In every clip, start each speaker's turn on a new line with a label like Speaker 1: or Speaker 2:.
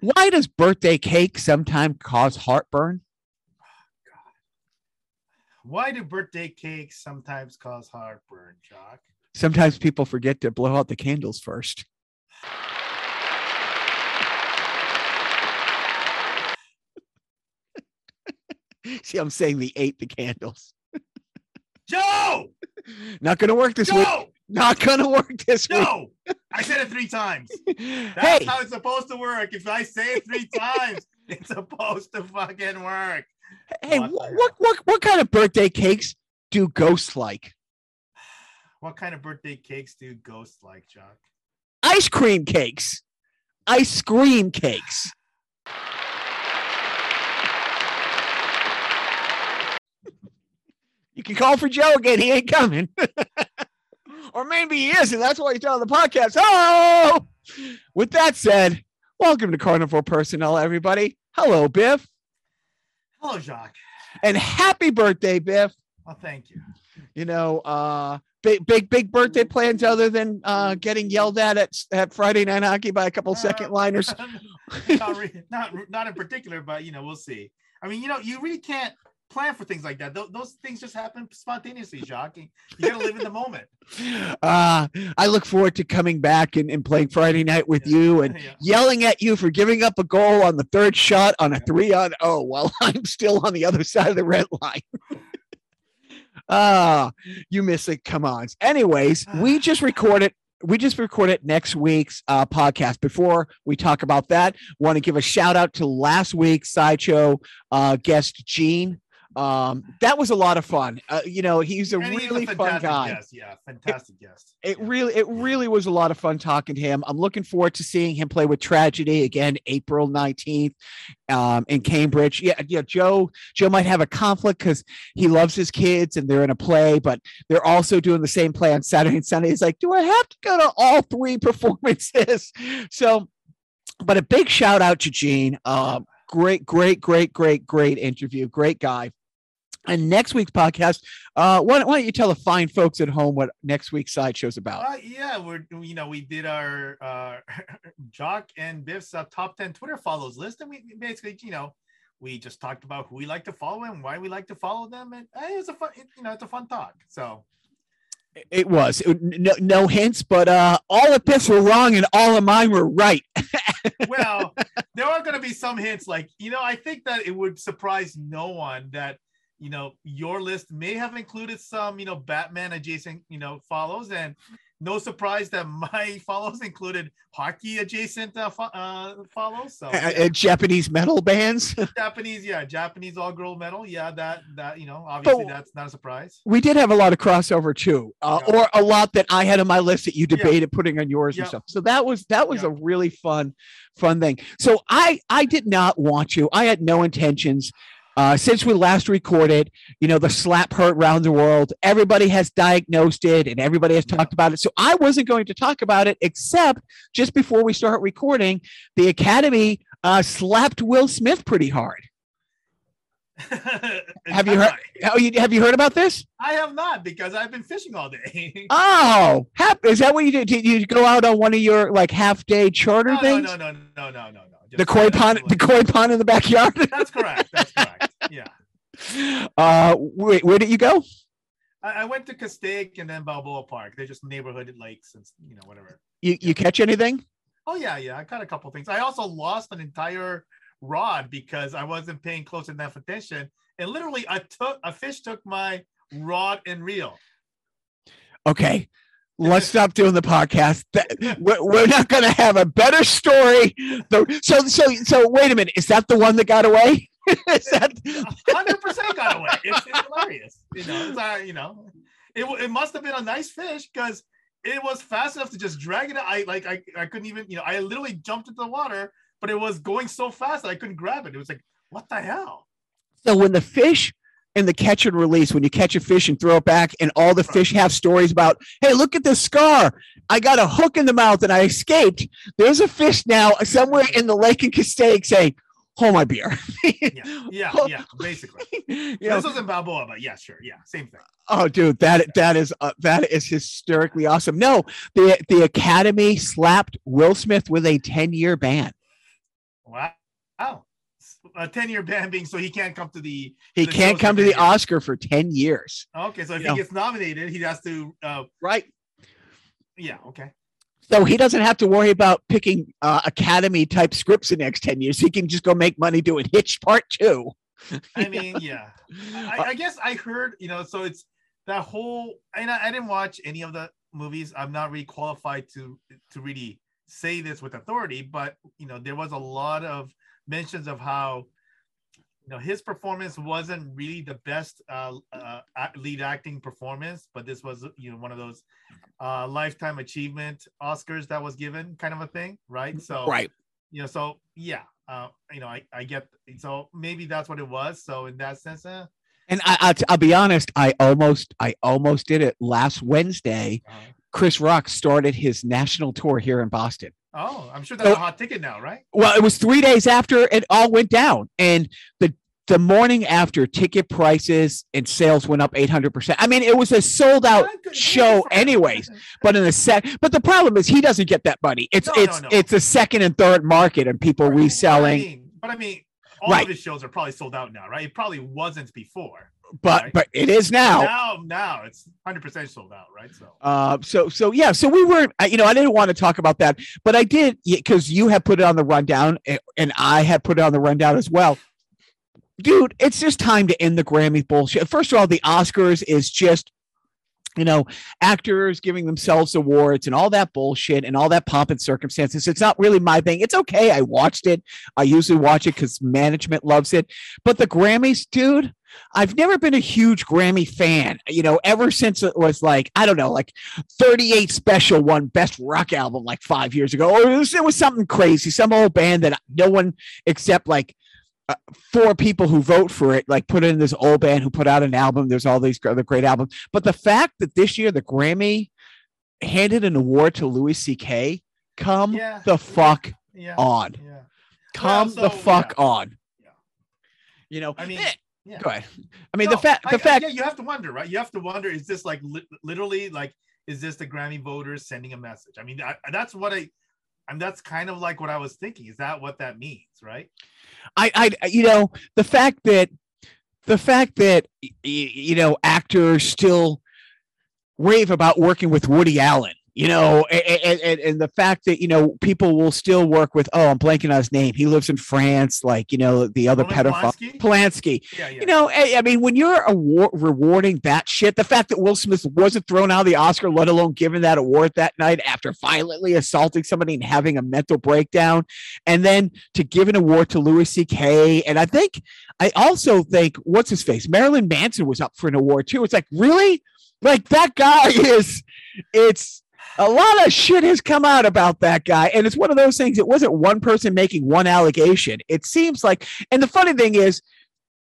Speaker 1: Why does birthday cake sometimes cause heartburn?
Speaker 2: Why do birthday cakes sometimes cause heartburn, Jock?
Speaker 1: Sometimes people forget to blow out the candles first. See, I'm saying they ate the candles.
Speaker 2: Joe!
Speaker 1: Not going to work this week. Not to work this week.
Speaker 2: Joe! I said it three times. That's
Speaker 1: hey,
Speaker 2: how it's supposed to work. If I say it three times, it's supposed to fucking work.
Speaker 1: hey,
Speaker 2: what,
Speaker 1: what what what kind of birthday cakes do ghosts like?
Speaker 2: What kind of birthday cakes do ghosts like, Chuck?
Speaker 1: Ice cream cakes. Ice cream cakes. You can call for Joe again. He ain't coming. or maybe he is, and that's why he's on the podcast. Oh, with that said, welcome to Carnival Personnel, everybody. Hello, Biff,
Speaker 2: Hello, Jacques.
Speaker 1: and happy birthday, Biff.
Speaker 2: Well, thank you.
Speaker 1: You know, uh, big, big, big birthday plans other than uh, getting yelled at at, at Friday Night Hockey by a couple second liners.
Speaker 2: not, re- not not in particular, but you know, we'll see. I mean, you know, you really can't plan for things like that. Those, those things just happen spontaneously, Jacques. You gotta live in the moment.
Speaker 1: Uh, I look forward to coming back and, and playing Friday night with
Speaker 2: Yeah.
Speaker 1: you and
Speaker 2: Yeah.
Speaker 1: yelling at you for giving up a goal on the third shot on a three on oh while I'm still on the other side of the red line. Ah, you miss it. Come on. Anyways, we just recorded. We just recorded next week's uh, podcast. Before we talk about that, want to give a shout out to last week's sideshow uh, guest Gene. Um, that was a lot of fun. Uh, you know, he's a
Speaker 2: And he's
Speaker 1: really fun guy.
Speaker 2: Guest. Yeah, fantastic guest.
Speaker 1: It
Speaker 2: Yeah.
Speaker 1: really, it really was a lot of fun talking to him. I'm looking forward to seeing him play with Tragedy again, April 19th, um, in Cambridge. Yeah, yeah. Joe, Joe might have a conflict because he loves his kids and they're in a play, but they're also doing the same play on Saturday and Sunday. He's like, do I have to go to all three performances? So, but a big shout out to Gene. Um, great, great, great, great, great interview. Great guy. And next week's podcast, uh, why, don't- why don't you tell the fine folks at home what next week's sideshow's about?
Speaker 2: Uh, yeah, we're you know we did our uh, Jock and Biff's uh, top ten Twitter follows list, and we basically you know we just talked about who we like to follow and why we like to follow them, and uh, it was a fun it, you know it's a fun talk. So
Speaker 1: It was It- no, no hints, but uh, all of Biff's were wrong and all of mine were right.
Speaker 2: well, there are going to be some hints. Like, you know, I think that it would surprise no one that, you know, your list may have included some, you know, Batman adjacent, you know, follows. And no surprise that my follows included hockey adjacent uh, fo- uh, follows. So, yeah.
Speaker 1: uh, Japanese metal bands.
Speaker 2: Japanese, yeah, Japanese all girl metal. Yeah, that, that, you know, obviously
Speaker 1: But-
Speaker 2: that's not a surprise.
Speaker 1: We did have a lot of crossover too, uh,
Speaker 2: Yeah.
Speaker 1: or a lot that I had on my list that you
Speaker 2: Yeah.
Speaker 1: debated putting on yours
Speaker 2: Yeah.
Speaker 1: and stuff. So that was that was
Speaker 2: Yeah.
Speaker 1: a really fun, fun thing. So I I did not want you. I had no intentions. Uh, since we last recorded, you know, the slap hurt around the world. Everybody has diagnosed it and everybody has talked about it. So I wasn't going to talk about it, except just before we start recording, the Academy uh, slapped Will Smith pretty hard. Have you heard? Oh, you, have you heard about this?
Speaker 2: I have not because I've been fishing all day.
Speaker 1: Oh, is that what you did? Did you go out on one of your like half day charter
Speaker 2: no,
Speaker 1: things?
Speaker 2: no, no, no, no, no, no.
Speaker 1: The koi pond, the koi pond in the backyard.
Speaker 2: That's correct. That's correct. Yeah.
Speaker 1: Uh, wait, where did you go?
Speaker 2: I, I went to Castaic and then Balboa Park. They're just neighborhood lakes and you know whatever.
Speaker 1: You you catch anything?
Speaker 2: Oh yeah, yeah. I caught a couple things. I also lost an entire rod because I wasn't paying close enough attention. And literally, I took a fish took my rod and reel.
Speaker 1: Okay, let's stop doing the podcast. We're, we're not going to have a better story. So so so wait a minute. Is that the one that got away? is that?
Speaker 2: Hundred percent got away. It's, it's hilarious. You know, it's uh, you know, it it must have been a nice fish because it was fast enough to just drag it. out. I like I I couldn't even you know I literally jumped into the water, but it was going so fast that I couldn't grab it. It was like what the hell?
Speaker 1: So when the fish in the catch and release, when you catch a fish and throw it back, and all the fish have stories about, hey, look at this scar. I got a hook in the mouth and I escaped. There's a fish now somewhere in the lake in Castaic saying, hold my beer.
Speaker 2: Yeah, yeah, yeah. Basically,
Speaker 1: You know,
Speaker 2: this was in Balboa, but yeah, sure, yeah, same thing.
Speaker 1: oh, dude, that that is uh, that is hysterically awesome. No, the the Academy slapped Will Smith with a 10 year ban.
Speaker 2: Wow. Wow. A 10 year ban being so he can't come to the.
Speaker 1: He
Speaker 2: the
Speaker 1: can't come to the
Speaker 2: years.
Speaker 1: Oscar for 10 years.
Speaker 2: Okay, so if
Speaker 1: You
Speaker 2: he
Speaker 1: know.
Speaker 2: gets nominated, he has to. Uh,
Speaker 1: Right.
Speaker 2: yeah. Okay.
Speaker 1: So he doesn't have to worry about picking uh, Academy type scripts the next 10 years. He can just go make money doing Hitch Part 2.
Speaker 2: I mean, yeah. I, I guess I heard, you know, so it's that whole. And I, I didn't watch any of the movies. I'm not really qualified to to really say this with authority, but you know, there was a lot of mentions of how you know his performance wasn't really the best uh, uh, lead acting performance, but this was you know one of those uh, lifetime achievement Oscars that was given, kind of a thing, right? So
Speaker 1: Right.
Speaker 2: you know, so yeah, uh, you know, I, I get so maybe that's what it was. So in that sense, uh,
Speaker 1: And I, I'll, I'll be honest, I almost, I almost did it last Wednesday.
Speaker 2: uh,
Speaker 1: Chris Rock started his national tour here in Boston.
Speaker 2: Oh, I'm sure that's
Speaker 1: So-
Speaker 2: a hot ticket now, right?
Speaker 1: Well, it was three days after it all went down, and the the morning after, ticket prices and sales went up eight hundred percent. I mean, it was a sold out show,
Speaker 2: good for him.
Speaker 1: anyways. But in the set, but the problem is he doesn't get that money. It's
Speaker 2: No, no,
Speaker 1: it's
Speaker 2: no.
Speaker 1: it's a second and third market, and people
Speaker 2: But I
Speaker 1: reselling.
Speaker 2: mean, but I mean, all
Speaker 1: Right.
Speaker 2: of his shows are probably sold out now, right? It probably wasn't before.
Speaker 1: But
Speaker 2: right.
Speaker 1: but it is now.
Speaker 2: Now, now it's 100 percent sold out, right? So
Speaker 1: Uh, so so yeah, so we weren't. You know, I didn't want to talk about that, but I did because you had put it on the rundown, and I had put it on the rundown as well. Dude, it's just time to end the Grammy bullshit. First of all, the Oscars is just, you know, actors giving themselves awards and all that bullshit and all that pomp and circumstances. It's not really my thing. It's okay. I watched it. I usually watch it because management loves it. But the Grammys, dude, I've never been a huge Grammy fan, you know, ever since it was like, I don't know, like 38 Special won Best Rock Album like five years ago. Or it was, it was something crazy, some old band that no one except like uh, four people who vote for it, like put in this old band who put out an album. There's all these other great albums. But the fact that this year the Grammy handed an award to Louis C.K., come
Speaker 2: Yeah.
Speaker 1: the fuck
Speaker 2: yeah,
Speaker 1: on.
Speaker 2: yeah.
Speaker 1: Come
Speaker 2: so,
Speaker 1: the fuck on. You know,
Speaker 2: I mean,
Speaker 1: eh,
Speaker 2: yeah.
Speaker 1: go ahead. I mean,
Speaker 2: No,
Speaker 1: the fact, the
Speaker 2: I-
Speaker 1: fact,
Speaker 2: yeah, you have to wonder, right? You have to wonder: is this like li- literally like is this the Grammy voters sending a message? I mean, I, that's what I, I mean, that's kind of like what I was thinking. Is that what that means, right?
Speaker 1: I, I, you know, the fact that, the fact that, you know, actors still rave about working with Woody Allen, you know, and, and, and the fact that, you know, people will still work with, oh, I'm blanking on his name. He lives in France, like, you know, the other
Speaker 2: Roman
Speaker 1: pedophile,
Speaker 2: Polanski?
Speaker 1: Polanski.
Speaker 2: Yeah, yeah.
Speaker 1: You know, I, I mean, when you're award, rewarding that shit, the fact that Will Smith wasn't thrown out of the Oscar, let alone given that award that night after violently assaulting somebody and having a mental breakdown, and then to give an award to Louis C.K. And I think, I also think, what's his face? Marilyn Manson was up for an award too. It's like, really? Like that guy is, it's, a lot of shit has come out about that guy. And it's one of those things. It wasn't one person making one allegation. It seems like, and the funny thing is,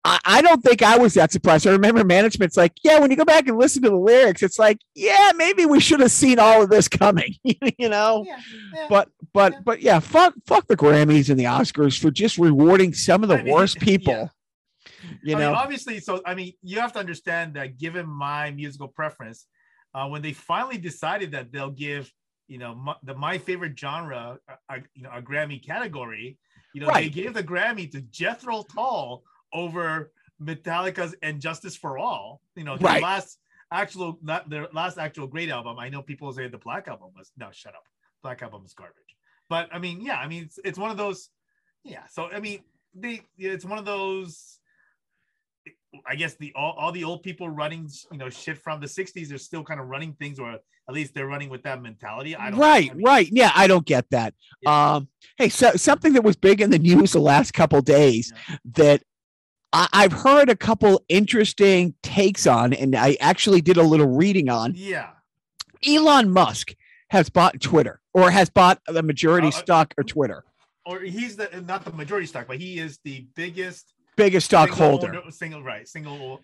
Speaker 1: I, I don't think I was that surprised. I remember management's like, yeah, when you go back and listen to the lyrics, it's like, yeah, maybe we should have seen all of this coming, you know?
Speaker 2: Yeah, yeah.
Speaker 1: But but
Speaker 2: Yeah.
Speaker 1: but yeah, fuck fuck the Grammys and the Oscars for just rewarding some of the
Speaker 2: I mean,
Speaker 1: worst people. You
Speaker 2: I
Speaker 1: know,
Speaker 2: mean, obviously, so I mean, you have to understand that given my musical preference, uh, when they finally decided that they'll give, you know, my, the my favorite genre, a, a- you know, a Grammy category, you know, they gave the Grammy to Jethro Tull over Metallica's "And Justice for All." You know, their
Speaker 1: Right.
Speaker 2: last actual, not their last actual great album. I know people say the Black Album was no, shut up, Black Album is garbage. But I mean, yeah, I mean, it's, it's one of those, yeah. So I mean, they, it's one of those. I guess the all, all the old people running, you know, shit from the '60s are still kind of running things, or at least they're running with that mentality. I don't.
Speaker 1: right,
Speaker 2: I mean,
Speaker 1: right. Yeah, I don't get that.
Speaker 2: Yeah.
Speaker 1: Um, hey, so something that was big in the news the last couple days that I, I've heard a couple interesting takes on, and I actually did a little reading on.
Speaker 2: Yeah.
Speaker 1: Elon Musk has bought Twitter or has bought the majority
Speaker 2: Uh,
Speaker 1: stock of Twitter,
Speaker 2: Or he's the not the majority stock, but he is the biggest
Speaker 1: biggest
Speaker 2: single
Speaker 1: stockholder.
Speaker 2: owner- single right, single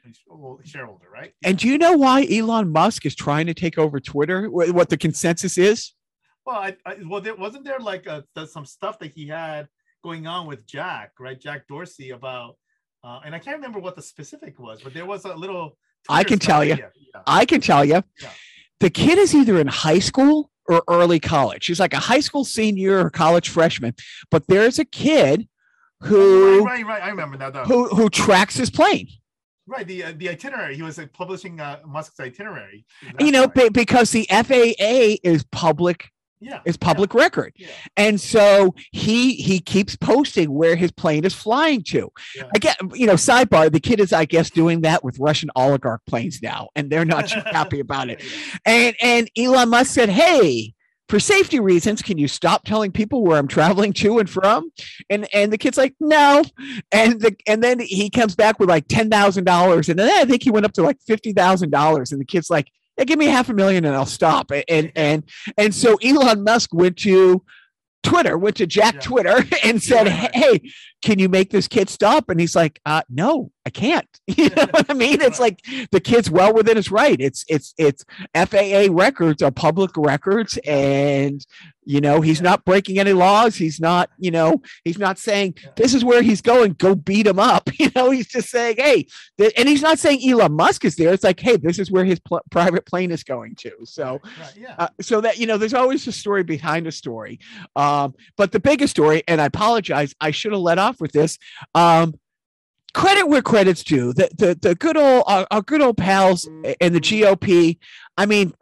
Speaker 2: shareholder, right?
Speaker 1: And do you know why Elon Musk is trying to take over Twitter? What the consensus is?
Speaker 2: Well, I, I well, there wasn't there like a, some stuff that he had going on with Jack, right? Jack Dorsey about, uh, and I can't remember what the specific was, but there was a little.
Speaker 1: I can tell you.
Speaker 2: yeah, yeah.
Speaker 1: I can tell you,
Speaker 2: Yeah.
Speaker 1: the kid is either in high school or early college. She's like a high school senior or college freshman, but there's a kid who
Speaker 2: right, right, right. I remember that. Though.
Speaker 1: who who tracks his plane.
Speaker 2: Right, the uh, the itinerary. He was like, publishing uh, Musk's itinerary.
Speaker 1: you know, be- because the FAA is public
Speaker 2: yeah,
Speaker 1: is public record.
Speaker 2: Yeah.
Speaker 1: And so he he keeps posting where his plane is flying to.
Speaker 2: Yeah.
Speaker 1: Again, you know, sidebar, the kid is, I guess, doing that with Russian oligarch planes now, and they're not too happy about it. And and Elon Musk said, Hey, for safety reasons, can you stop telling people where I'm traveling to and from? And and the kid's like, no. And the and then he comes back with like ten thousand dollars, and then eh, I think he went up to like fifty thousand dollars, and the kid's like, yeah, give me half a million and I'll stop. And and and, and so Elon Musk went to Twitter, went to Jack
Speaker 2: Yeah.
Speaker 1: Twitter and said,
Speaker 2: Yeah, right.
Speaker 1: Hey, can you make this kid stop? And he's like, uh, no, I can't. You know what I mean? It's like the kid's well within his right. It's it's it's FAA records are public records, and you know he's
Speaker 2: Yeah.
Speaker 1: not breaking any laws. He's not, you know, he's not saying
Speaker 2: Yeah.
Speaker 1: this is where he's going. Go beat him up. You know, he's just saying, hey, and he's not saying Elon Musk is there. It's like, hey, this is where his pl- private plane is going to. So,
Speaker 2: right, yeah.
Speaker 1: uh, so that you know, there's always a story behind a story. Um, but the biggest story, and I apologize, I should have let off with this. Um, credit where credit's due. The the the good old our, our good old pals in the GOP. I mean,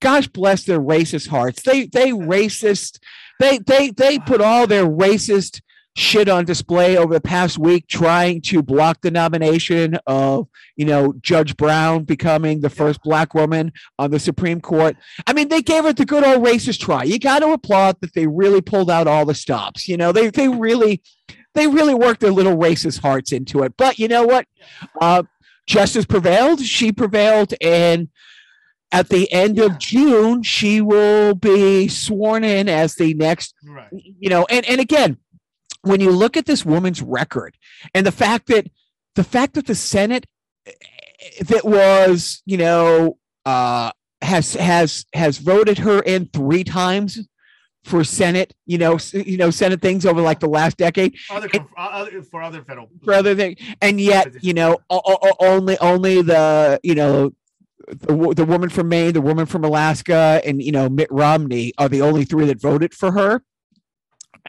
Speaker 1: gosh bless their racist hearts. They they racist. They they they put all their racist shit on display over the past week trying to block the nomination of you know judge brown becoming the first black woman on the supreme court i mean they gave it the good old racist try you got to applaud that they really pulled out all the stops you know they they really they really worked their little racist hearts into it but you know what uh justice prevailed she prevailed and at the end
Speaker 2: Yeah.
Speaker 1: of june she will be sworn in as the next
Speaker 2: right.
Speaker 1: you know and and again when you look at this woman's record and the fact that the fact that the senate eh, that was you know uh has has has voted her in three times for senate you know you know senate things over like the last decade
Speaker 2: Other, other for other federal.
Speaker 1: for other things, and yet you know only only the you know the, the woman from Maine, the woman from Alaska, and you know Mitt Romney are the only three that voted for her.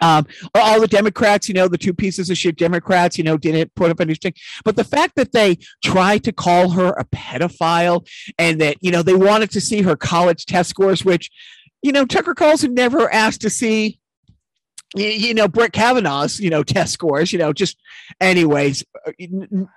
Speaker 1: Um, all the Democrats, you know, the two pieces of shit Democrats, you know, didn't put up anything. But the fact that they tried to call her a pedophile and that, you know, they wanted to see her college test scores, which, you know, Tucker Carlson never asked to see, you know, Brett Kavanaugh's, you know, test scores, you know, just anyways,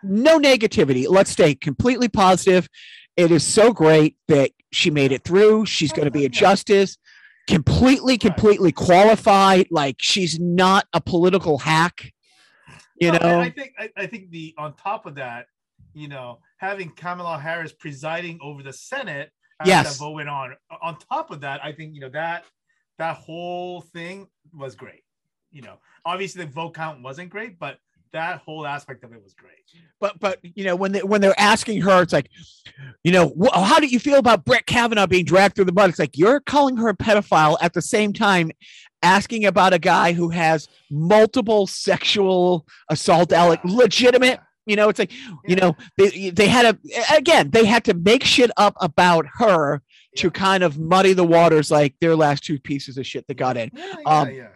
Speaker 1: no negativity. Let's stay completely positive. It is so great that she made it through. She's going to be a justice, completely, completely qualified. Like she's not a political hack. You
Speaker 2: No, and
Speaker 1: know,
Speaker 2: I think I, I think the on top of that, you know, having Kamala Harris presiding over the Senate
Speaker 1: Yes.
Speaker 2: that vote went on. On top of that, I think you know that that whole thing was great. You know, obviously the vote count wasn't great, but that whole aspect of it was great.
Speaker 1: but but you know when they when they're asking her, it's like, you know, wh- how do you feel about Brett Kavanaugh being dragged through the mud? It's like you're calling her a pedophile at the same time. Asking about a guy who has multiple sexual assault, alec legitimate you know it's like you know they they had a again they had to make shit up about her to kind of muddy the waters like their last two pieces of shit that got in
Speaker 2: Yeah, yeah,
Speaker 1: Um,
Speaker 2: yeah.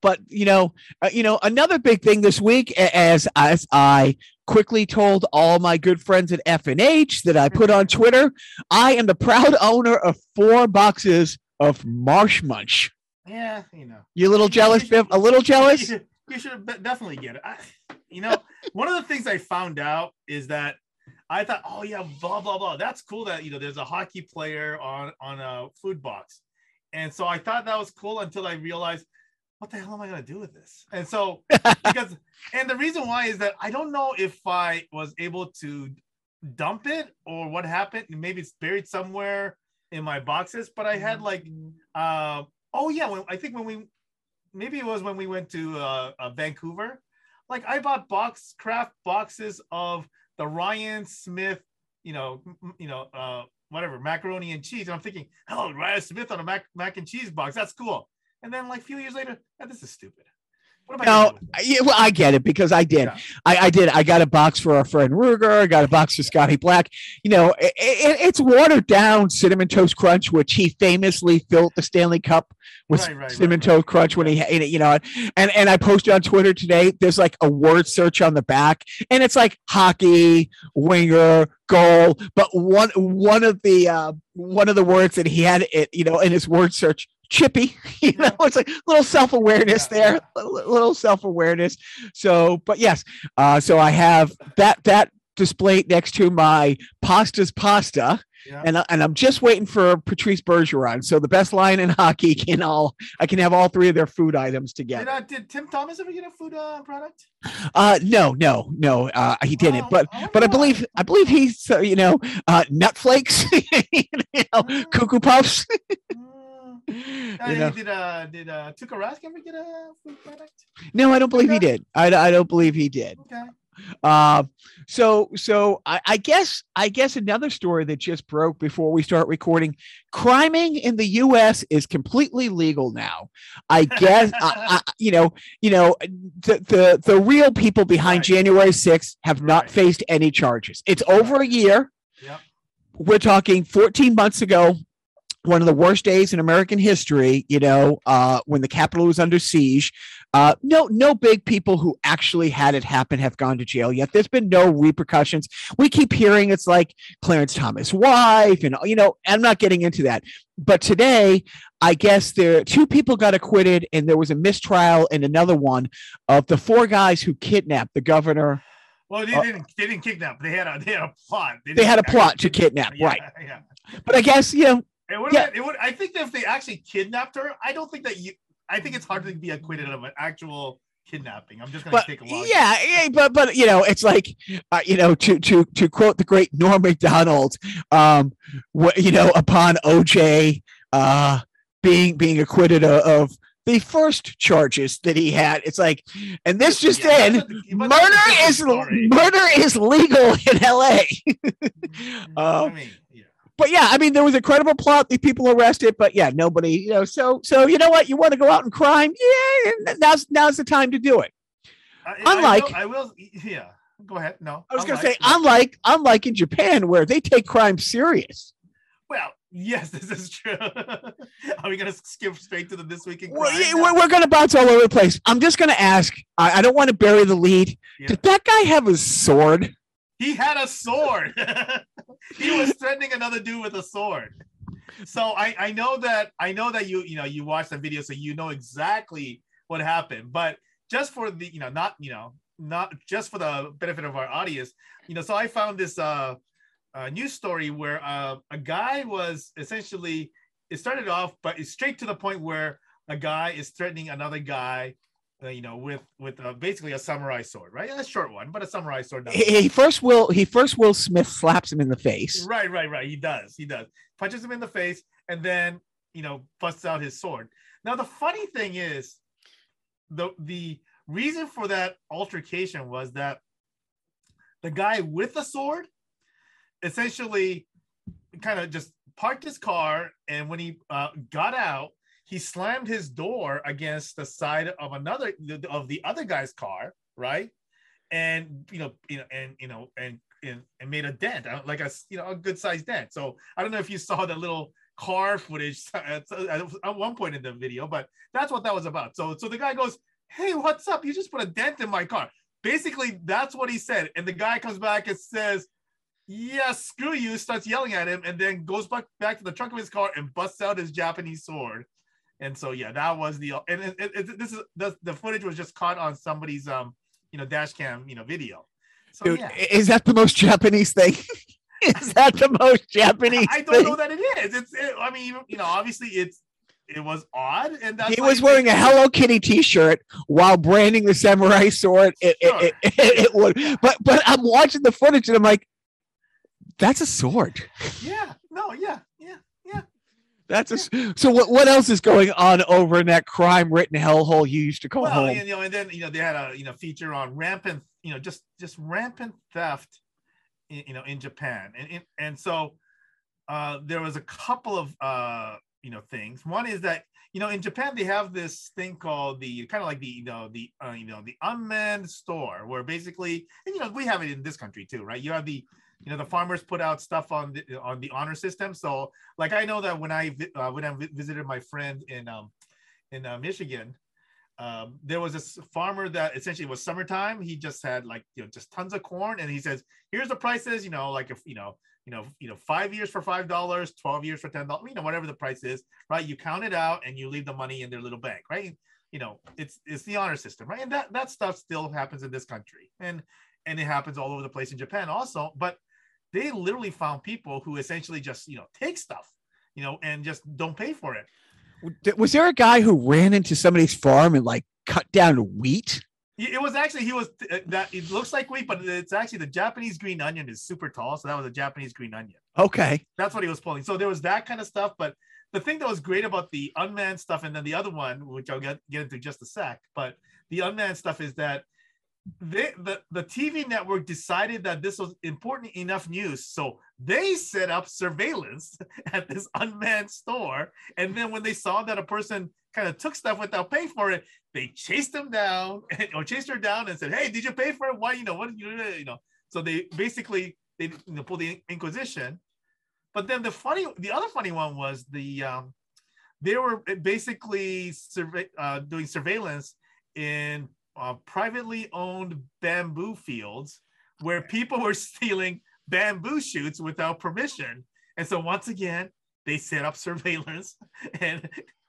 Speaker 1: but you know uh, you know another big thing this week as as i quickly told all my good friends at f and h that i put on twitter i am the proud owner of four boxes of marsh munch
Speaker 2: Yeah, you know.
Speaker 1: you little jealous Biff? a little jealous
Speaker 2: you should definitely get it. I, you know, one of the things I found out is that I thought, oh yeah, blah blah blah. That's cool that you know there's a hockey player on on a food box, and so I thought that was cool until I realized, what the hell am I gonna do with this? And so because and the reason why is that I don't know if I was able to dump it or what happened. Maybe it's buried somewhere in my boxes, but I had like uh, oh yeah, when, I think when we maybe it was when we went to uh, uh, Vancouver. Like I bought box Kraft boxes of the Ryan Smyth, you know, m- you know, uh, whatever macaroni and cheese. And I'm thinking, oh, Ryan Smyth on a mac mac and cheese box. That's cool. And then like a few years later, "Ah, this is stupid.
Speaker 1: No, yeah, well, I get it because I did.
Speaker 2: Yeah.
Speaker 1: I, I did. I got a box for our friend Ruger. I got a box for Scotty Black. You know, it, it, it's watered down cinnamon toast crunch, which he famously filled the Stanley Cup with
Speaker 2: Right, right,
Speaker 1: cinnamon
Speaker 2: right, right.
Speaker 1: toast crunch when he, had it, you know, and and I posted on Twitter today. There's like a word search on the back, and it's like hockey, winger, goal. But one one of the uh, one of the words that he had, it, you know, in his word search. Chippy, you know, it's like little self awareness
Speaker 2: Yeah,
Speaker 1: there, little, little self awareness. So, but yes, uh, so I have that that displayed next to my pasta's pasta,
Speaker 2: Yeah.
Speaker 1: and I, and I'm just waiting for Patrice Bergeron. So the best line in hockey can all I can have all three of their food items
Speaker 2: Did,
Speaker 1: together.
Speaker 2: uh, did Tim Thomas ever get a food uh, product?
Speaker 1: Uh, no, no, no, uh, he didn't.
Speaker 2: Wow,
Speaker 1: But
Speaker 2: wonder
Speaker 1: but I
Speaker 2: why.
Speaker 1: believe I believe he's uh, you know uh, nut flakes, you know, cuckoo puffs. You know.
Speaker 2: Did uh did uh Tuukka Rask ever get a food product?
Speaker 1: No, I don't believe he did. I, I don't believe he did.
Speaker 2: Okay.
Speaker 1: Uh, so so I, I guess I guess another story that just broke before we start recording: criming in the U.S. is completely legal now. I guess I, I, you know you know the the the real people behind
Speaker 2: Right.
Speaker 1: January 6th have not faced any charges. It's over a year.
Speaker 2: Yep.
Speaker 1: We're talking 14 months ago. One of the worst days in American history, you know, uh, when the Capitol was under siege. Uh, no, no big people who actually had it happen have gone to jail yet. There's been no repercussions. We keep hearing it's like Clarence Thomas' wife, and you know, I'm not getting into that. But today, I guess there two people got acquitted, and there was a mistrial in another one of the four guys who kidnapped the governor.
Speaker 2: Well, they
Speaker 1: Uh,
Speaker 2: didn't. They didn't kidnap. They had a. They had a plot.
Speaker 1: They had a plot to kidnap,
Speaker 2: Yeah,
Speaker 1: right?
Speaker 2: Yeah.
Speaker 1: But I guess you know,
Speaker 2: It would.
Speaker 1: Yeah.
Speaker 2: It would. I think if they actually kidnapped her, I don't think that you. I think it's hard to be acquitted of an actual kidnapping. I'm just gonna take a long.
Speaker 1: yeah, yeah, but but you know, it's like uh, you know, to to to quote the great Norm Macdonald, um, what you know, upon OJ uh being being acquitted of, of the first charges that he had, it's like, and this just
Speaker 2: Yeah,
Speaker 1: in,
Speaker 2: that's a- but that's a
Speaker 1: murder is
Speaker 2: story.
Speaker 1: murder is legal in L.A.
Speaker 2: I
Speaker 1: um,
Speaker 2: mean, yeah.
Speaker 1: But yeah, I mean, there was a credible plot. The people arrested, but yeah, nobody, you know. So, so you know what? You want to go out and crime? Yeah, now's now's the time to do it.
Speaker 2: I-
Speaker 1: Unlike-
Speaker 2: I will, I will. Yeah. Go ahead. No.
Speaker 1: I was going to say, unlike unlike in Japan, where they take crime serious.
Speaker 2: Well, yes, this is true. Are we gonna skip straight to the this week in
Speaker 1: Well,
Speaker 2: crime?
Speaker 1: yeah, we're, we're going to bounce all over the place. I'm just going to ask. I, I don't want to bury the lead.
Speaker 2: Yeah.
Speaker 1: Did that guy have a sword?
Speaker 2: He had a sword. he was threatening another dude with a sword. So I, I know that I know that you you know you watched the video, so you know exactly what happened. But just for the you know not you know not just for the benefit of our audience, you know. So I found this uh, uh news story where uh, a guy was essentially it started off, but it's straight to the point where a guy is threatening another guy. Uh, you know, with with uh, basically a samurai sword, right? A short one, but a samurai sword.
Speaker 1: He, he first will he first Will Smith slaps him in the face.
Speaker 2: Right, right, right. He does. He does. Punches him in the face and then, you know, busts out his sword. Now the funny thing is the the reason for that altercation was that the guy with the sword essentially kind of just parked his car and when he uh, got out he slammed his door against the side of another of the other guy's car right? And you know you know and you know and and, and made a dent uh, like a you know a good sized dent. So i don't know if you saw the little car footage at, at one point in the video but that's what that was about. So so the guy goes hey what's up? You just put a dent in my car. Basically that's what he said. And the guy comes back and says yeah screw you starts yelling at him and then goes back back to the trunk of his car and busts out his japanese sword and so yeah that was the and it, it, this is the, the footage was just caught on somebody's um you know dash cam you know video so
Speaker 1: Dude,
Speaker 2: yeah
Speaker 1: is that the most Japanese thing? is that the most Japanese
Speaker 2: I don't
Speaker 1: thing?
Speaker 2: know that it is. It's. It, I mean, you know, obviously it's. It was odd, and
Speaker 1: he was wearing a Hello Kitty T-shirt while branding the samurai sword. It,
Speaker 2: Sure.
Speaker 1: it, it, it would, but but I'm watching the footage and I'm like, that's a sword.
Speaker 2: Yeah. No. Yeah.
Speaker 1: That's a. So what what else is going on over in that crime-written hellhole you used to call
Speaker 2: Well,
Speaker 1: home?
Speaker 2: you know, and then you know they had a you know feature on rampant, you know, just just rampant theft, in, you know, in Japan, and and, and so uh, there was a couple of uh, you know things. One is that you know in Japan they have this thing called the kind of like the you know the uh, you know the unmanned store where basically and you know we have it in this country too, right? You have the you know the farmers put out stuff on the on the honor system. So like I know that when I uh, when I visited my friend in um in uh, Michigan, um, there was this farmer that essentially was summertime. He just had like you know just tons of corn, and he says, "Here's the prices. You know, like if you know." You know, you know, five years for five dollars, twelve years for ten dollars, you know, whatever the price is, right? You count it out and you leave the money in their little bank, right? You know, it's it's the honor system, right? And that that stuff still happens in this country, and and it happens all over the place in Japan also. But they literally found people who essentially just you know take stuff, you know, and just don't pay for it
Speaker 1: was there a guy who ran into somebody's farm and like cut down wheat?
Speaker 2: It was actually he was uh, that it looks like wheat, but it's actually the Japanese green onion is super tall, so that was a Japanese green onion.
Speaker 1: Okay,
Speaker 2: that's what he was pulling. So there was that kind of stuff, but the thing that was great about the unmanned stuff, and then the other one, which I'll get get into just a sec, but the unmanned stuff is that they, the, the TV network decided that this was important enough news. So they set up surveillance at this unmanned store. And then when they saw that a person kind of took stuff without paying for it, they chased them down or chased her down and said, Hey, did you pay for it? Why, you know, what did you? You know, so they basically, they you know, pulled the Inquisition. But then the funny, the other funny one was the, um, they were basically survey, uh, doing surveillance in uh, privately owned bamboo fields where people were stealing bamboo shoots without permission. And so once again, they set up surveillance and